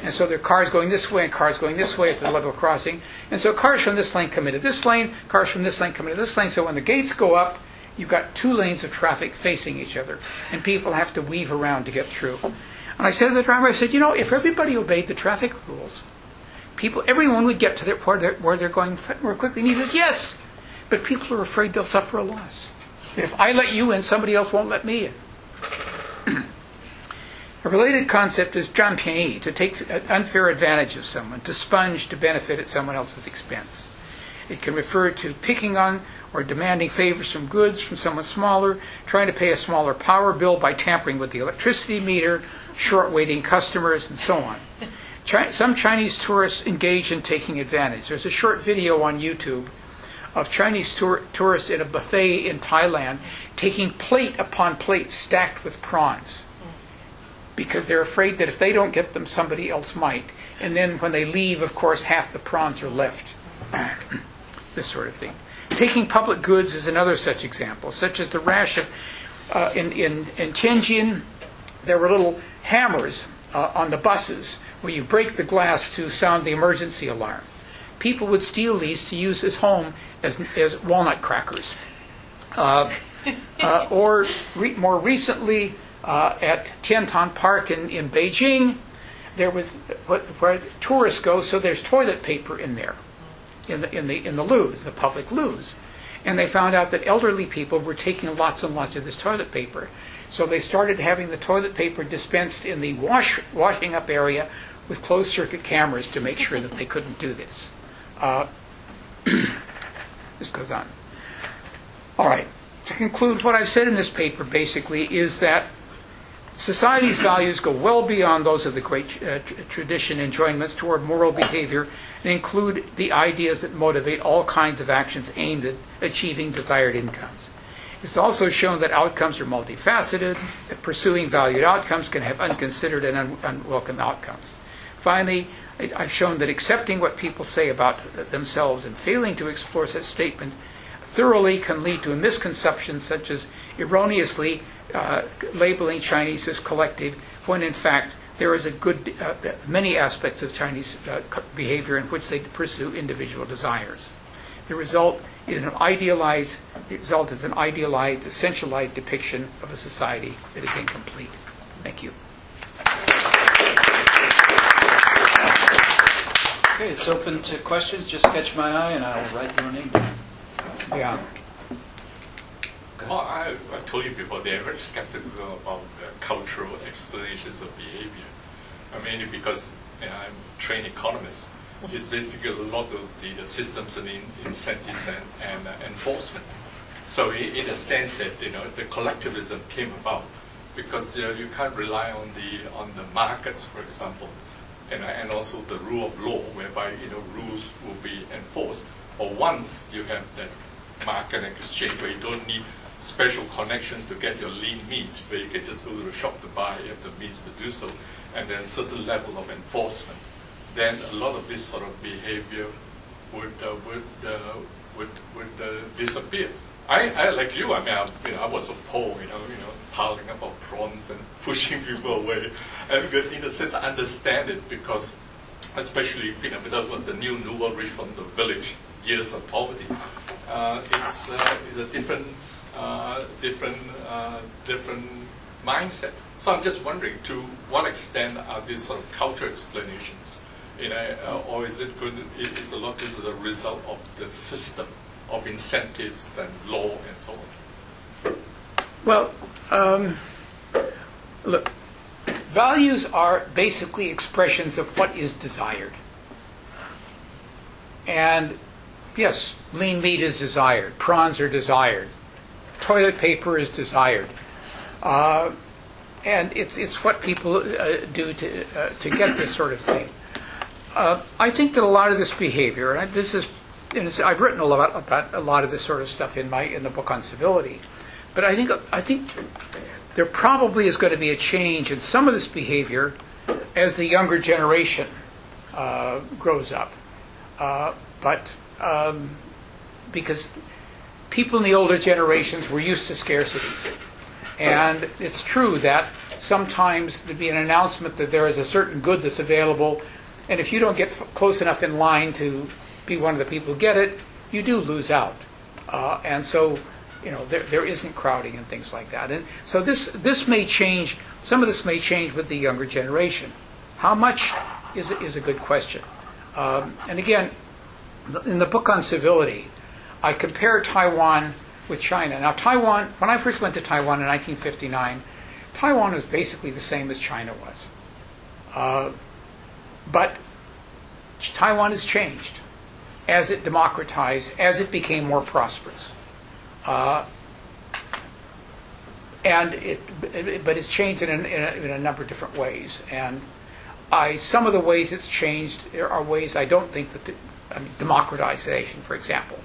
And so there are cars going this way and cars going this way at the level crossing. And so cars from this lane come into this lane, cars from this lane come into this lane. So when the gates go up, you've got two lanes of traffic facing each other, and people have to weave around to get through. And I said to the driver, I said, you know, if everybody obeyed the traffic rules, people, everyone would get to their, where, they're, where they're going more quickly. And he says, yes, but people are afraid they'll suffer a loss. If I let you in, somebody else won't let me in. a related concept is zhan pianyi, to take uh, unfair advantage of someone, to sponge to benefit at someone else's expense. It can refer to picking on or demanding favors from goods from someone smaller, trying to pay a smaller power bill by tampering with the electricity meter, short waiting customers, and so on. Some Chinese tourists engage in taking advantage. There's a short video on YouTube of Chinese tour- tourists in a buffet in Thailand taking plate upon plate stacked with prawns because they're afraid that if they don't get them, somebody else might. And then when they leave, of course, half the prawns are left. this sort of thing. Taking public goods is another such example, such as the rash of, uh, in, in, in Tianjin, there were little hammers uh, on the buses where you break the glass to sound the emergency alarm. People would steal these to use as home as, as walnut crackers. Uh, uh, or re- more recently, uh, at Tiantan Park in, in Beijing, there was what, where tourists go, so there's toilet paper in there, in the, in the, in the loos, the public loos. And they found out that elderly people were taking lots and lots of this toilet paper. So they started having the toilet paper dispensed in the wash, washing up area with closed circuit cameras to make sure that they couldn't do this. Uh, this goes on. All right. To conclude, what I've said in this paper basically is that society's values go well beyond those of the great uh, tradition enjoyments toward moral behavior and include the ideas that motivate all kinds of actions aimed at achieving desired incomes. It's also shown that outcomes are multifaceted, that pursuing valued outcomes can have unconsidered and un- unwelcome outcomes. Finally, I've shown that accepting what people say about themselves and failing to explore such statement thoroughly can lead to a misconception such as erroneously uh, labeling Chinese as collective when in fact there is a good, uh, many aspects of Chinese uh, behavior in which they pursue individual desires. The result is an idealized, the result is an idealized, essentialized depiction of a society that is incomplete. Thank you. Okay, it's open to questions. Just catch my eye and I'll write your name down. Yeah. Oh, I, I told you before, they're very skeptical about the cultural explanations of behavior. I mean, because you know, I'm a trained economist. It's basically a lot of the, the systems and in, incentives and, and uh, enforcement. So in, in a sense that you know the collectivism came about because uh, you can't rely on the on the markets, for example, and, and also the rule of law, whereby you know rules will be enforced. Or once you have that market exchange where you don't need special connections to get your lean meats, where you can just go to the shop to buy, have the means to do so, and then certain level of enforcement, then a lot of this sort of behavior would uh, would uh, would would uh, disappear. I, I like you. I mean, I, you know, I was appalled. You know, you know, piling up our prawns and pushing people away. And in a sense, I understand it because, especially you know, because of the new nouveau rich from the village years of poverty, uh, it's uh, it's a different uh, different uh, different mindset. So I'm just wondering, to what extent are these sort of cultural explanations, you know, uh, or is it good? Is a lot is a result of the system of incentives and law and so on? Well, um, look, values are basically expressions of what is desired. And yes, lean meat is desired, prawns are desired, toilet paper is desired. Uh, and it's, it's what people uh, do to, uh, to get this sort of thing. Uh, I think that a lot of this behavior, and I, this is, and I've written a lot about a lot of this sort of stuff in my in the book on civility, but I think I think there probably is going to be a change in some of this behavior as the younger generation uh, grows up. Uh, but um, because people in the older generations were used to scarcities. And it's true that sometimes there'd be an announcement that there is a certain good that's available, and if you don't get f- close enough in line to be one of the people who get it, you do lose out. Uh, and so, you know, there, there isn't crowding and things like that. And so this, this may change, some of this may change with the younger generation. How much is, is a good question. Um, and again, in the book on civility, I compare Taiwan with China. Now, Taiwan, when I first went to Taiwan in 1959, Taiwan was basically the same as China was. Uh, but Taiwan has changed as it democratized, as it became more prosperous. Uh, and it, but it's changed in a, in, a, in a number of different ways. And I, some of the ways it's changed are ways I don't think that, the, I mean, democratization, for example,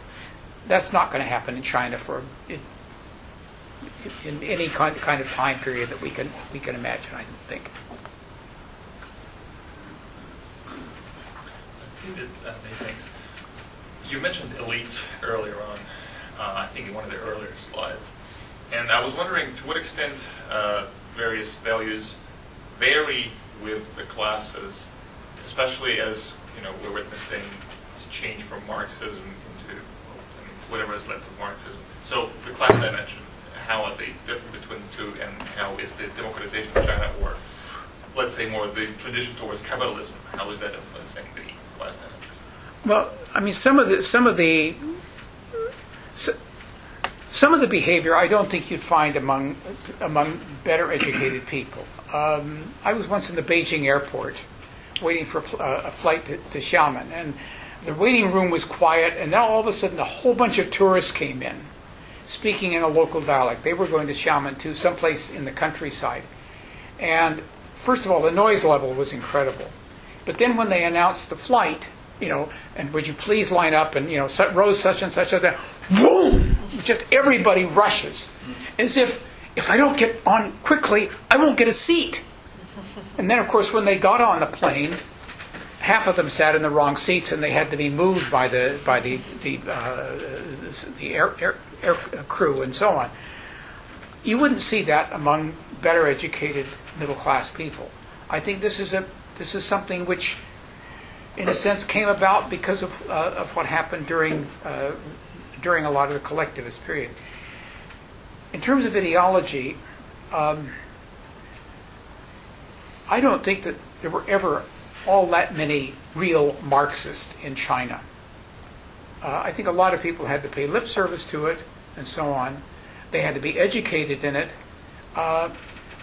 that's not going to happen in China for in, in any kind, kind of time period that we can we can imagine. I don't think. Uh. You mentioned elites earlier on, uh, I think in one of the earlier slides. And I was wondering to what extent uh, various values vary with the classes, especially as you know we're witnessing this change from Marxism into I mean, whatever is left of Marxism. So the class dimension, how are they different between the two, and how is the democratization of China, or let's say more the tradition towards capitalism, how is that influencing the class dimension? Well, I mean, some of the some of the s- some of the behavior I don't think you'd find among among better educated people. Um, I was once in the Beijing airport waiting for a, uh, a flight to, to Xiamen, and the waiting room was quiet, and then all of a sudden a whole bunch of tourists came in, speaking in a local dialect. They were going to Xiamen to someplace in the countryside, and first of all, the noise level was incredible. But then when they announced the flight, you know, and would you please line up and, you know, rows such and such, and then, boom! Just everybody rushes. As if, if I don't get on quickly, I won't get a seat. And then, of course, when they got on the plane, half of them sat in the wrong seats and they had to be moved by the, by the, the, uh, the air, air, air crew and so on. You wouldn't see that among better educated middle class people. I think this is a this is something which, in a sense, came about because of uh, of what happened during uh, during a lot of the collectivist period. In terms of ideology, um, I don't think that there were ever all that many real Marxists in China. Uh, I think a lot of people had to pay lip service to it and so on. They had to be educated in it. Uh,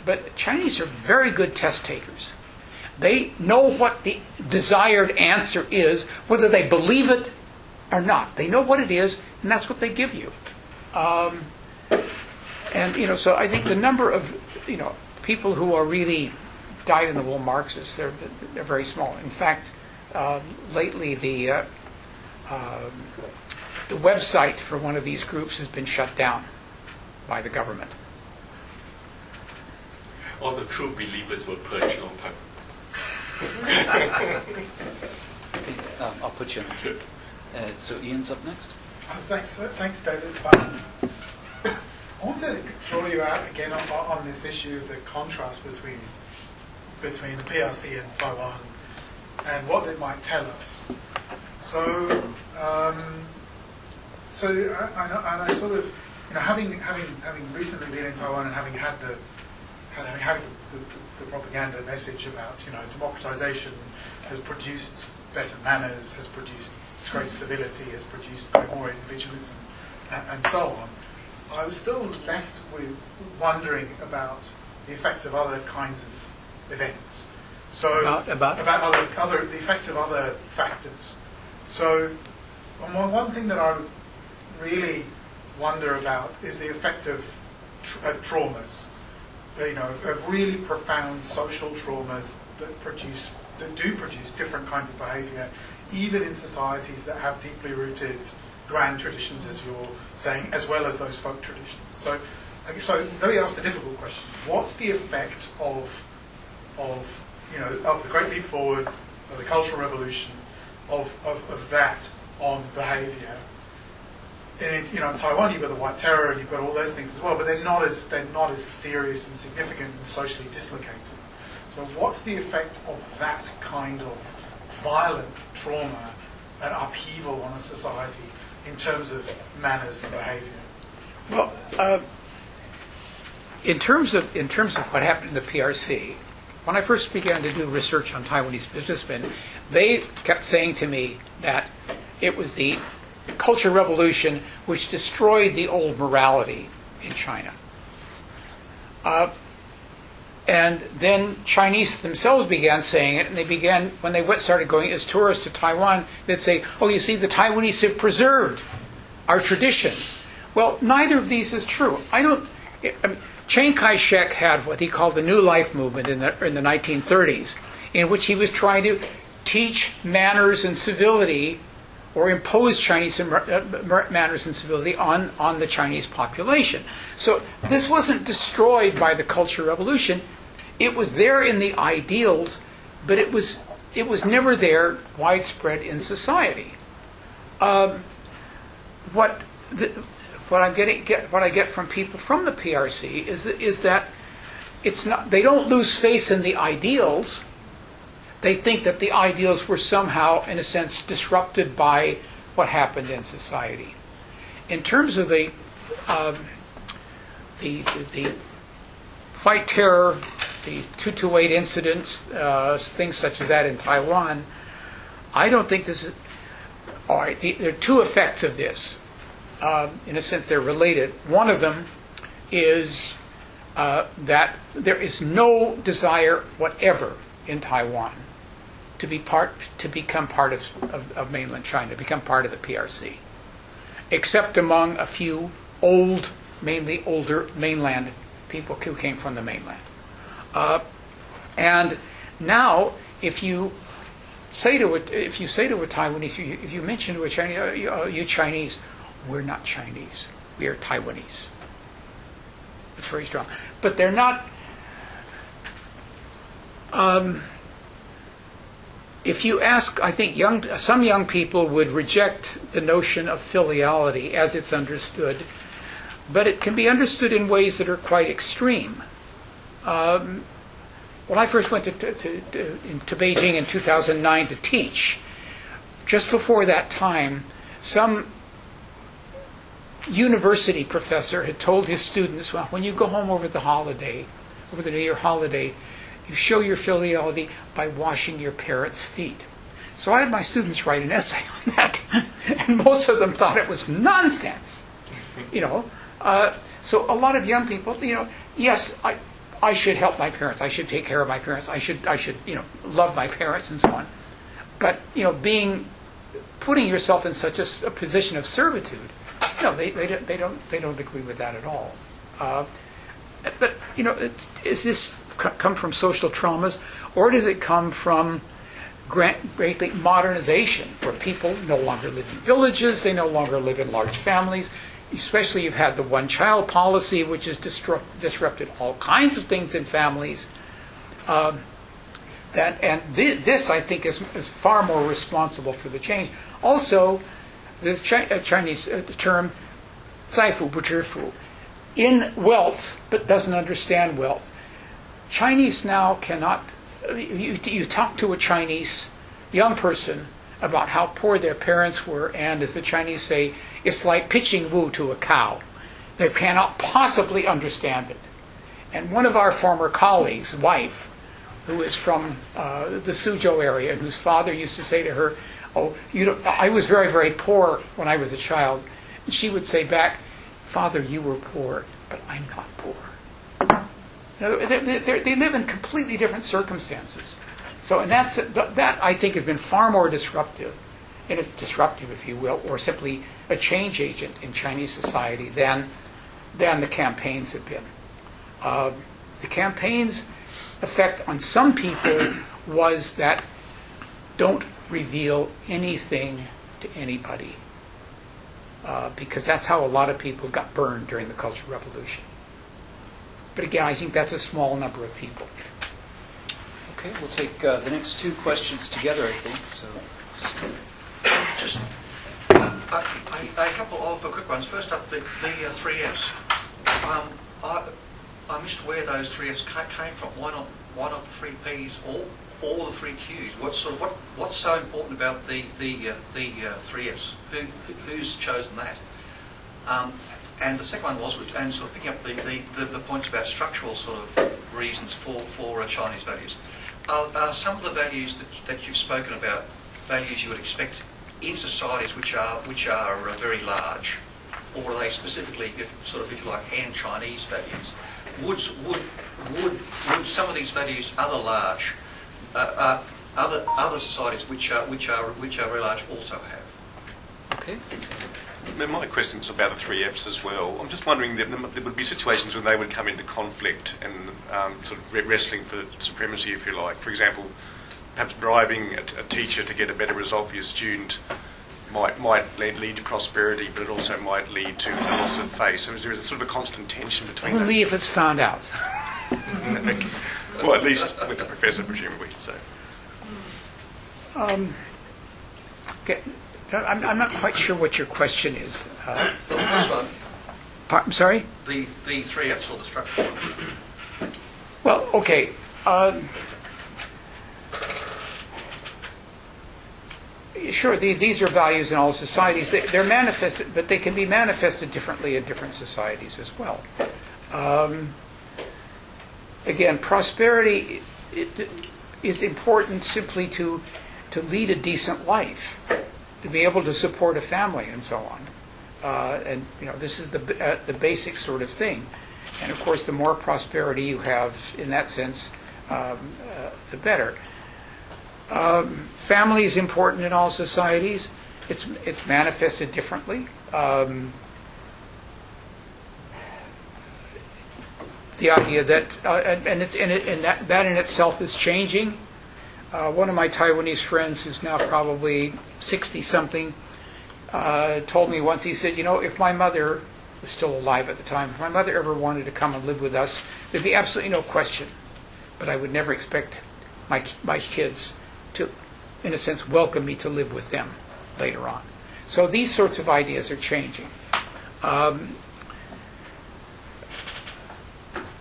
but Chinese are very good test takers. They know what the desired answer is, whether they believe it or not. They know what it is, and that's what they give you. Um, and you know, so I think the number of you know people who are really dyed-in-the-wool Marxists they're they're very small. In fact, um, lately the uh, um, the website for one of these groups has been shut down by the government. All the true believers were purged long time. I think, um, I'll put you on the queue. Uh, so Ian's up next. Oh, thanks, uh, thanks, David. Um, I want to draw you out again on, on this issue of the contrast between between the PRC and Taiwan and what it might tell us. So, um, so I, I, and I sort of, you know, having having having recently been in Taiwan and having had the having had the, the, the propaganda message about you know democratization has produced better manners, has produced great civility, has produced more individualism, and, and so on. I was still left with wondering about the effects of other kinds of events. So About- about? other other the effects of other factors. So one one thing that I really wonder about is the effect of tr- uh, traumas. You know, of really profound social traumas that produce that do produce different kinds of behaviour, even in societies that have deeply rooted grand traditions, as you're saying, as well as those folk traditions. So, so let me ask the difficult question: What's the effect of of you know of the Great Leap Forward, of the Cultural Revolution, of of, of that on behaviour? In you know in Taiwan you've got the White Terror and you've got all those things as well, but they're not as they're not as serious and significant and socially dislocated. So what's the effect of that kind of violent trauma and upheaval on a society in terms of manners and behaviour? Well, uh, in terms of in terms of what happened in the PRC, when I first began to do research on Taiwanese businessmen, they kept saying to me that it was the culture revolution which destroyed the old morality in China. Uh, and then Chinese themselves began saying it, and they began when they started going as tourists to Taiwan. They'd say, "Oh, you see, the Taiwanese have preserved our traditions." Well, neither of these is true. I don't. I mean, Chiang Kai-shek had what he called the New Life movement in the in the 1930s, in which he was trying to teach manners and civility, or impose Chinese uh, manners and civility on on the Chinese population. So this wasn't destroyed by the Cultural Revolution. It was there in the ideals, but it was it was never there widespread in society. Um, what the, what I'm getting get, what I get from people from the PRC is that, is that it's not they don't lose faith in the ideals. They think that the ideals were somehow, in a sense, disrupted by what happened in society. In terms of the um, the, the White Terror, the 228 incidents, uh, things such as that in Taiwan, I don't think this is. All right, the, there are two effects of this. Um, in a sense, they're related. One of them is uh, that there is no desire whatever in Taiwan to be part to become part of, of, of mainland China, become part of the PRC, except among a few old, mainly older mainland people who came from the mainland. Uh, and now, if you say to a, if you say to a Taiwanese, you- if you mention to a Chinese, uh, you, uh, you Chinese, we're not Chinese, we are Taiwanese. It's very strong, but they're not. Um, if you ask, I think young, some young people would reject the notion of filiality as it's understood, but it can be understood in ways that are quite extreme. Um, when I first went to, to, to, to, Beijing in 2009 to teach, just before that time, some university professor had told his students, well, when you go home over the holiday, over the New Year holiday, you show your filiality by washing your parents' feet. So I had my students write an essay on that, and most of them thought it was nonsense. You know, uh, so a lot of young people, you know, yes, I, I should help my parents. I should take care of my parents. I should, I should, you know, love my parents and so on. But you know, being putting yourself in such a position of servitude, no, they, they, don't, they don't they don't agree with that at all. Uh, but you know, is this come from social traumas, or does it come from greatly modernization, where people no longer live in villages, they no longer live in large families? Especially, you've had the one-child policy, which has disrupt, disrupted all kinds of things in families. Um, that and thi- this, I think, is, is far more responsible for the change. Also, the uh, Chinese uh, term "zaifu bu zhifu," in wealth but doesn't understand wealth. Chinese now cannot. You, you talk to a Chinese young person about how poor their parents were, and as the Chinese say, it's like pitching woo to a cow. They cannot possibly understand it. And one of our former colleagues' wife, who is from uh, the Suzhou area, and whose father used to say to her, "Oh, you don't, I was very, very poor when I was a child," and she would say back, "Father, you were poor, but I'm not poor." Know, they, they, they're- live in completely different circumstances. So, and that's that I think has been far more disruptive, in a, disruptive, if you will, or simply a change agent in Chinese society than than the campaigns have been. Uh, the campaigns' effect on some people was that don't reveal anything to anybody, uh, because that's how a lot of people got burned during the Cultural Revolution. But again, I think that's a small number of people. Okay, we'll take uh, the next two questions together, I think. So, Just a, a, a couple of quick ones. First up, the, the uh, three Fs. Um, I, I missed where those three Fs ca- came from. Why not? Why not the three Ps or or the three Qs? What sort of what what's so important about the the uh, the uh, three Fs? Who who's chosen that? Um, and the second one was, and sort of picking up the, the, the, the points about structural sort of reasons for, for Chinese values. Are, are some of the values that, that you've spoken about values you would expect in societies which are which are uh, very large, or are they specifically, if, sort of, if you like, hand Chinese values? Would would would would some of these values, other large, uh, uh, other other societies which are which are which are very large also have? okay. My- question question's about the three Fs as well. I'm just wondering that there would be situations when they would come into conflict and um, sort of re- wrestling for supremacy, if you like. For example, perhaps bribing a, t- a teacher to get a better result for your student might might lead, lead to prosperity, but it also might lead to the loss of face. So is there a sort of a constant tension between those? Only if it's found out. Okay. well, at least with the professor, presumably. So. Um, Okay. I'm, I'm not quite sure what your question is. Uh, The first one, I'm sorry? the, the three Fs or the structural one. Well, okay. Uh, sure, the, these are values in all societies. They, they're manifested, but they can be manifested differently in different societies as well. Um, again, prosperity it, is important simply to to lead a decent life, to be able to support a family, and so on. Uh, and you know, this is the uh, the basic sort of thing. And of course, the more prosperity you have in that sense, um, uh, the better. Um, family is important in all societies. It's it's manifested differently. Um, the idea that uh, and, and it's and, it, and that that in itself is changing. Uh, one of my Taiwanese friends, who's now probably 60 something, uh, told me once. He said, "You know, if my mother was still alive at the time, if my mother ever wanted to come and live with us, there'd be absolutely no question. But I would never expect my my kids to, in a sense, welcome me to live with them later on. So these sorts of ideas are changing. Um,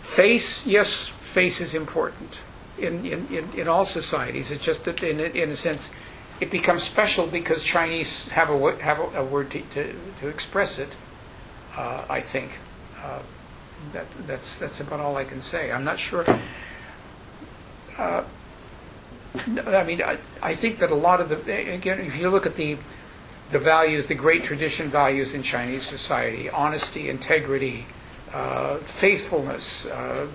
face, yes, face is important. In, in, in, in all societies. It's just that, in, in a sense, it becomes special because Chinese have a, have a, a word to, to, to express it, uh, I think. Uh, that, that's, that's about all I can say. I'm not sure. Uh, I mean, I, I think that a lot of the, again, if you look at the, the values, the great tradition values in Chinese society, honesty, integrity, uh, faithfulness, uh,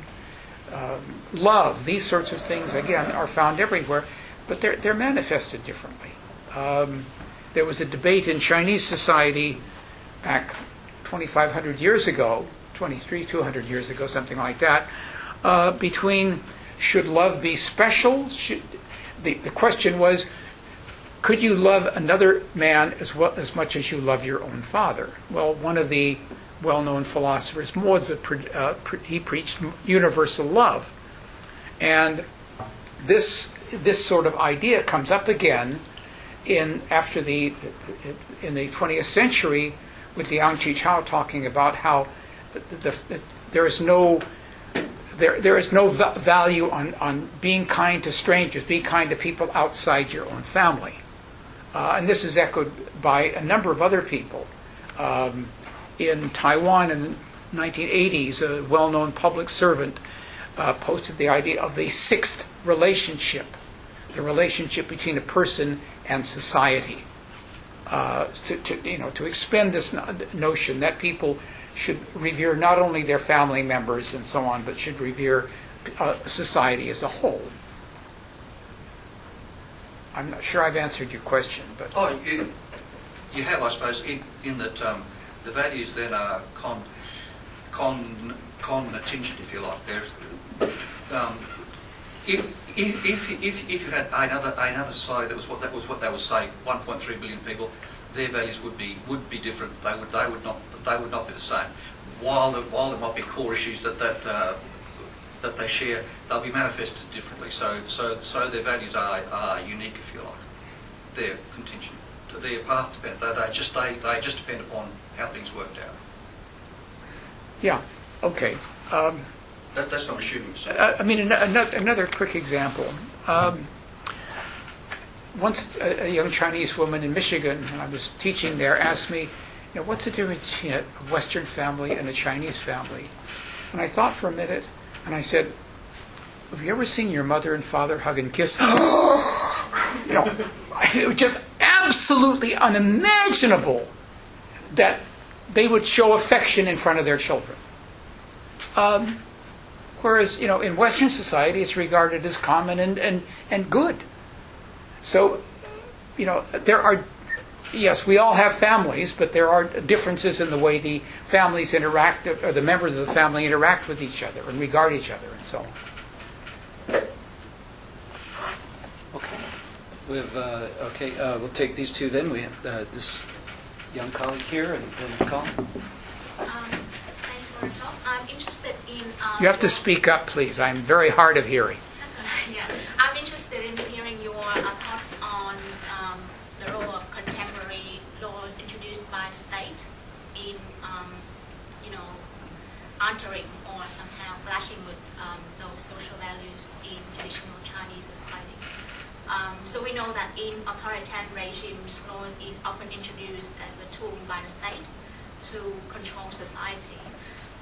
um, love, these sorts of things, again, are found everywhere, but they're, they're manifested differently. Um, there was a debate in Chinese society back 2,500 years ago, 23, 200 years ago, something like that, uh, between should love be special? Should, the, the question was, could you love another man as well as much as you love your own father? Well, one of the well-known philosophers, Mozi, uh, pre- he preached universal love, and this this sort of idea comes up again in after the in the 20th century with Liang Qichao talking about how the, the, there is no there, there is no va- value on, on being kind to strangers, being kind to people outside your own family. Uh, and this is echoed by a number of other people. Um, in Taiwan in the 1980s, a well known public servant uh, posted the idea of the sixth relationship the relationship between a person and society. Uh, to, to, you know, to expend this notion that people should revere not only their family members and so on, but should revere uh, society as a whole. I'm not sure I've answered your question, but Oh, you, you have, I suppose, in, in that um, the values then are con, con, con attention, if you like. There's, um, if, if, if, if, you had another another society that was what that was what they would say, 1.3 billion people, their values would be would be different. They would they would not they would not be the same. While the, while there might be core issues that that uh, that they share, they'll be manifested differently. So so so their values are, are unique, if you like. They're contingent. Their path depend. They, they just they, they just depend upon how things worked out. yeah, okay. Um, That, that's not assuming. So. Uh, I mean, an- another, another quick example. Um, once a, a young Chinese woman in Michigan, when I was teaching there, asked me, you know, what's the difference between a Western family and a Chinese family? And I thought for a minute, and I said, have you ever seen your mother and father hug and kiss? you know, it was just absolutely unimaginable that they would show affection in front of their children. Um, Whereas, you know, in Western society, it's regarded as common and, and, and good. So, you know, there are, yes, we all have families, but there are differences in the way the families interact, or the members of the family interact with each other and regard each other and so on. Okay. We have, uh, okay, uh, we'll take these two then. We have uh, this young colleague here and then Colin. Um, I'm interested in. Um, You have to speak up, please. I'm very hard of hearing. Yeah. I'm interested in hearing your uh, thoughts on um, the role of contemporary laws introduced by the state in, um, you know, altering or somehow clashing with um, those social values in traditional Chinese society. Um, so we know that in authoritarian regimes, laws is often introduced as a tool by the state to control society.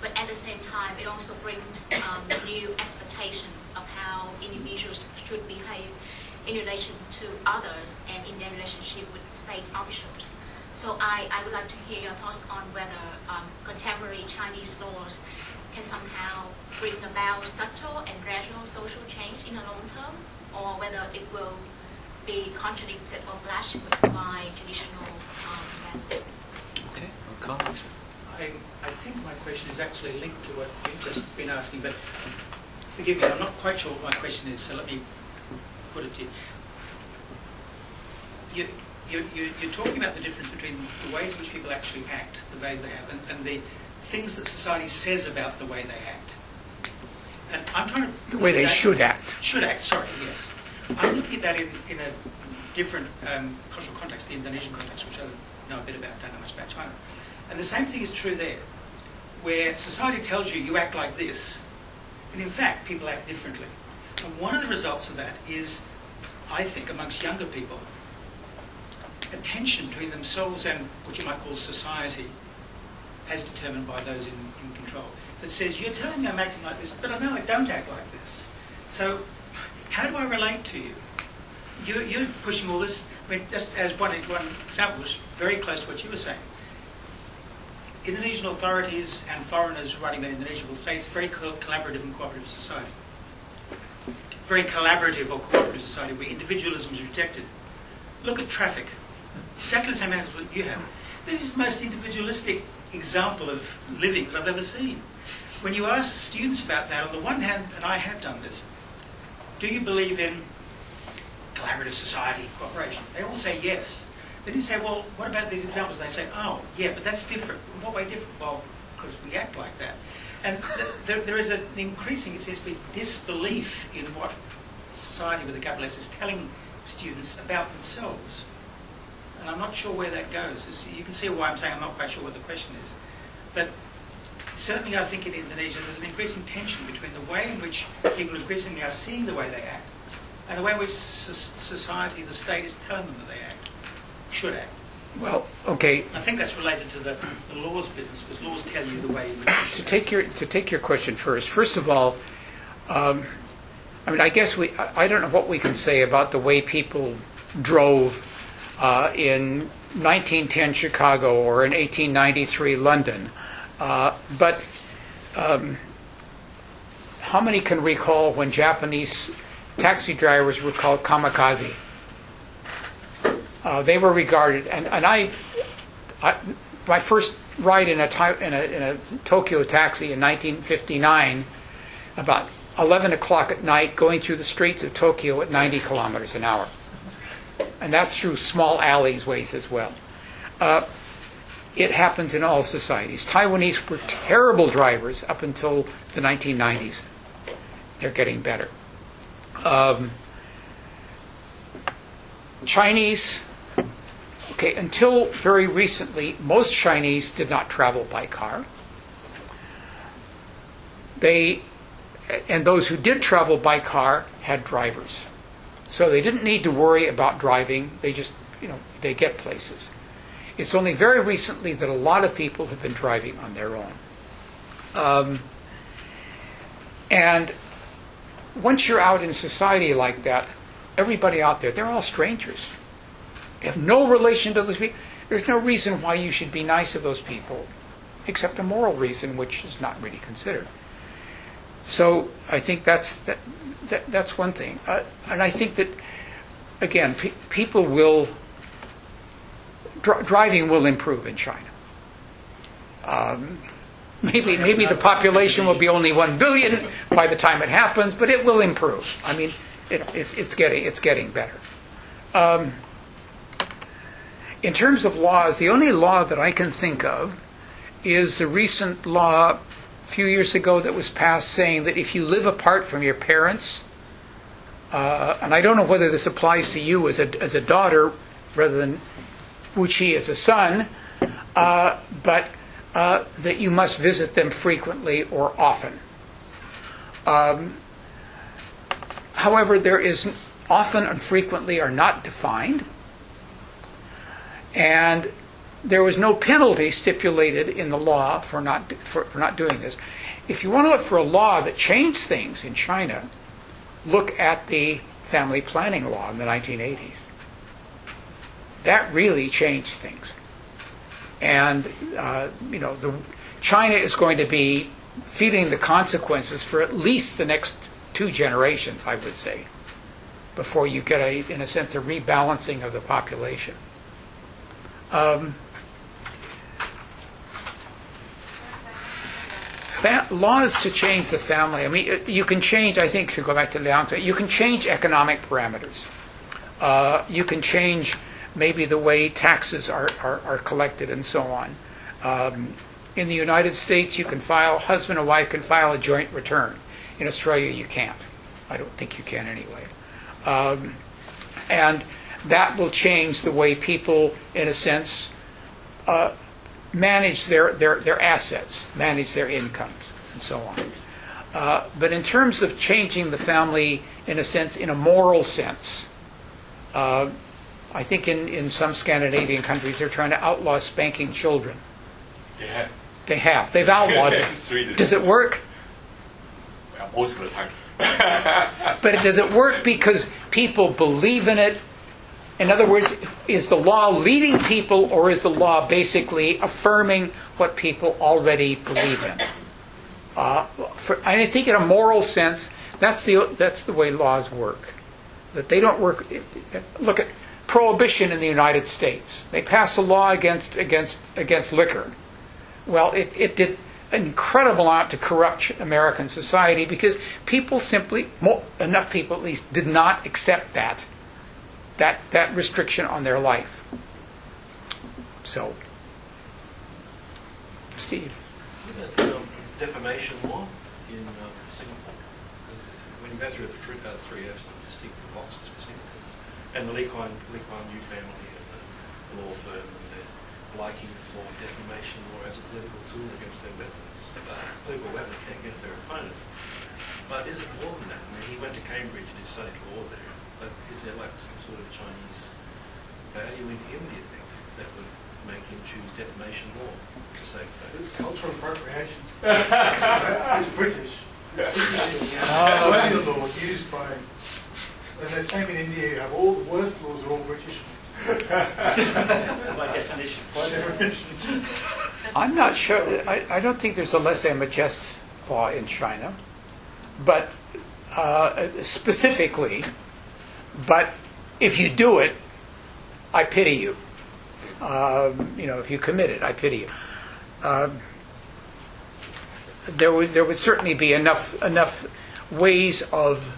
But at the same time, it also brings um, new expectations of how individuals should behave in relation to others and in their relationship with state officials. So I, I would like to hear your thoughts on whether um, contemporary Chinese laws can somehow bring about subtle and gradual social change in the long term, or whether it will be contradicted or clashed by traditional um, values. Okay, well. I, I think my question is actually linked to what you've just been asking, but forgive me, I'm not quite sure what my question is, so let me put it to you. You, you, you you're talking about the difference between the ways in which people actually act, the ways they have, and, and the things that society says about the way they act. And I'm trying to... The way they look at that- should act. Should act, sorry, yes. I'm looking at that in, in a different um, cultural context, the Indonesian context, which I know a bit about, don't know much about China. And the same thing is true there, where society tells you you act like this, and in fact people act differently. And one of the results of that is, I think, amongst younger people, a tension between themselves and what you might call society, as determined by those in, in control, that says, You're telling me I'm acting like this, but I know I don't act like this. So, how do I relate to you? you you're pushing all this. I mean, just as one, one example, was very close to what you were saying. Indonesian authorities and foreigners running in Indonesia will say it's a very co- collaborative and cooperative society. Very collaborative or cooperative society where individualism is rejected. Look at traffic. Exactly the same what you have. This is the most individualistic example of living that I've ever seen. When you ask students about that, on the one hand, and I have done this, do you believe in collaborative society, cooperation? They all say yes. Then you say, well, what about these examples? They say, oh, yeah, but that's different. In what way different? Well, because we act like that. And th- there, there is an increasing, it seems to be, disbelief in what society with a capital S is telling students about themselves. And I'm not sure where that goes. As you can see why I'm saying I'm not quite sure what the question is. But certainly I think in Indonesia there's an increasing tension between the way in which people increasingly are seeing the way they act and the way in which so- society, the state, is telling them that they act, should act. Well, okay, I think that's related to the, the laws business, because laws tell you the way in which to take your to take your question first. First of all, um, I mean, I guess we I I don't know what we can say about the way people drove uh, in 1910 Chicago or in 1893 London, uh, but um, how many can recall when Japanese taxi drivers were called kamikaze? Uh, they were regarded, and, and I, I, my first ride in a, in, a, in a Tokyo taxi in 1959, about 11 o'clock at night, going through the streets of Tokyo at 90 kilometers an hour. And that's through small alleyways as well. Uh, it happens in all societies. Taiwanese were terrible drivers up until the 1990s. They're getting better. Um, Chinese, okay, until very recently, most Chinese did not travel by car. They, and those who did travel by car had drivers. So they didn't need to worry about driving. They just, you know, they get places. It's only very recently that a lot of people have been driving on their own. Um, and once you're out in society like that, everybody out there, they're all strangers. Have no relation to those people. There's no reason why you should be nice to those people, except a moral reason, which is not really considered. So I think that's that, that that's one thing, uh, and I think that again, pe- people will dri- driving will improve in China. Um, maybe maybe the population will be only one billion by the time it happens, but it will improve. I mean, it, it's it's getting it's getting better. Um, in terms of laws, the only law that I can think of is the recent law a few years ago that was passed saying that if you live apart from your parents, uh, and I don't know whether this applies to you as a, as a daughter rather than Wuchi as a son, uh, but uh, that you must visit them frequently or often. Um, however, there is often and frequently are not defined, and there was no penalty stipulated in the law for not for, for not doing this. If you want to look for a law that changed things in China, look at the family planning law in the 1980s. That really changed things, and uh, you know the China is going to be feeling the consequences for at least the next two generations, I would say, before you get a, in a sense, a rebalancing of the population. Um, fa- laws to change the family. I mean, you can change. I think to go back to Liang, you can change economic parameters. Uh, you can change maybe the way taxes are, are, are collected and so on. Um, in the United States, you can file husband and wife can file a joint return. In Australia, you can't. I don't think you can anyway. Um, and that will change the way people, in a sense, uh, manage their, their, their assets, manage their incomes, and so on. Uh, but in terms of changing the family, in a sense, in a moral sense, uh, I think in, in some Scandinavian countries they're trying to outlaw spanking children. They have. They have. They've outlawed it. Does it work? Well, most of the time. But does it work because people believe in it? In other words, is the law leading people or is the law basically affirming what people already believe in? Uh, for, and I think in a moral sense, that's the, that's the way laws work. That they don't work. Look at prohibition in the United States. They pass a law against, against, against liquor. Well, it, it did an incredible amount to corrupt American society because people simply, enough people at least, did not accept that, that, that restriction on their life. So, Steve. that um, defamation law in um, Singapore. When you go through the three, uh, three Fs, boxes for Singapore. And the Lee Kuan, Lee Kuan Yew family and the law firm and their liking for defamation law as a political tool against their weapons, uh, political weapons against their opponents. But is it more than that? I mean, he went to Cambridge and he studied law there. But is there like some sort of Chinese value in him, do you think, that would make him choose defamation law to save face? It's cultural appropriation. it's British. It's colonial law used by, and the same in India, you have all the worst laws are all British By definition. by definition. I'm not sure. I, I don't think there's a lese majeste law in China, but uh, specifically. But if you do it, I pity you. Um, you know, if you commit it, I pity you. Um, there would there would certainly be enough enough ways of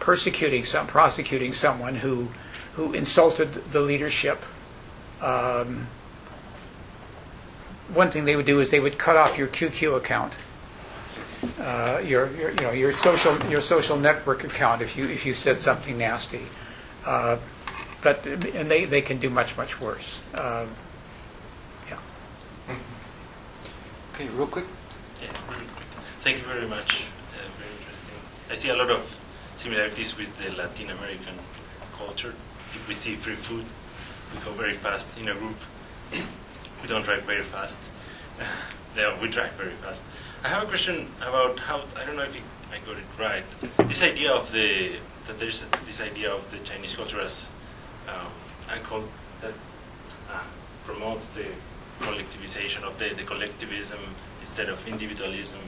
persecuting some prosecuting someone who who insulted the leadership. Um, one thing they would do is they would cut off your QQ account, uh, your, your you know your social your social network account if you if you said something nasty. Uh, but and they, they can do much much worse. Um, yeah. Okay, real quick. Yeah, very quick. Thank you very much. Uh, very interesting. I see a lot of similarities with the Latin American culture. If we see free food, we go very fast in a group. We don't drive very fast. yeah, we drive very fast. I have a question about how I don't know if it, I got it right. This idea of the that there's this idea of the Chinese culture as um, I call that uh, promotes the collectivization of the, the collectivism instead of individualism.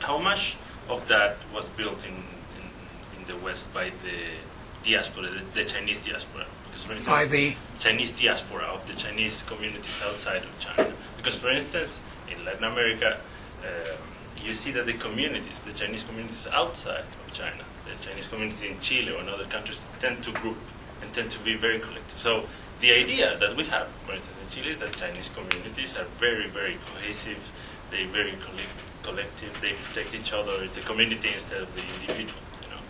How much of that was built in, in, in the West by the diaspora, the, the Chinese diaspora? Because for instance, By the Chinese diaspora of the Chinese communities outside of China. Because, for instance, in Latin America, you see that the communities, the Chinese communities outside of China, the Chinese community in Chile or in other countries, tend to group and tend to be very collective. So, the idea that we have, for instance, in Chile, is that Chinese communities are very, very cohesive. They're very collect- collective. They protect each other. It's the community instead of the individual. You know.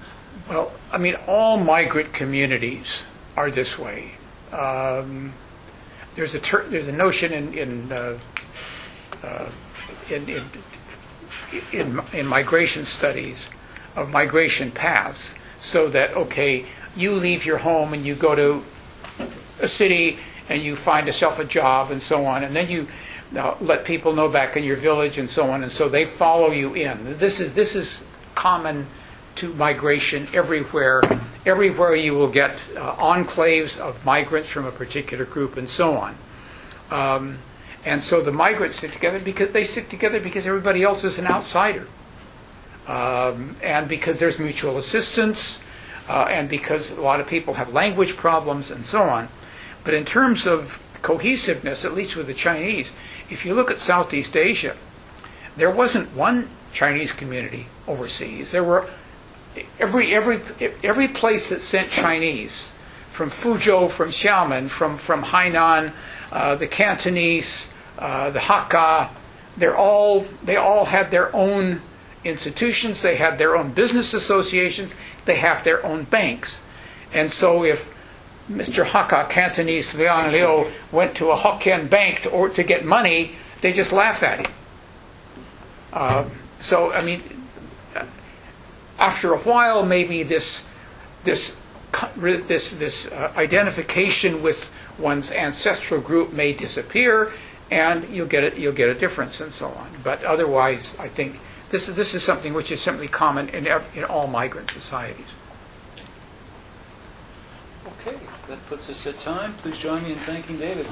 Well, I mean, all migrant communities are this way. Um, there's a ter- there's a notion in in, uh, uh, in in in in migration studies of migration paths, so that okay, you leave your home and you go to a city and you find yourself a job and so on, and then you uh, let people know back in your village and so on, and so they follow you in. This is this is common to migration everywhere. Everywhere you will get uh, enclaves of migrants from a particular group and so on. Um, and so the migrants stick together because they stick together because everybody else is an outsider. Um, and because there's mutual assistance, uh, and because a lot of people have language problems and so on. But in terms of cohesiveness, at least with the Chinese, if you look at Southeast Asia, there wasn't one Chinese community overseas. There were every every every place that sent Chinese, from Fuzhou, from Xiamen, from from Hainan, uh, the Cantonese, uh, the Hakka. They're all they all had their own institutions. They had their own business associations. They have their own banks, and so if Mr. Hakka Cantonese Liang Liu went to a Hokkien bank to, or to get money, they just laugh at him. Uh, so I mean, after a while, maybe this this this this uh, identification with one's ancestral group may disappear, and you'll get it you'll get a difference and so on. But otherwise, I think this is this is something which is simply common in ev- in all migrant societies. Okay, that puts us at time. Please join me in thanking David.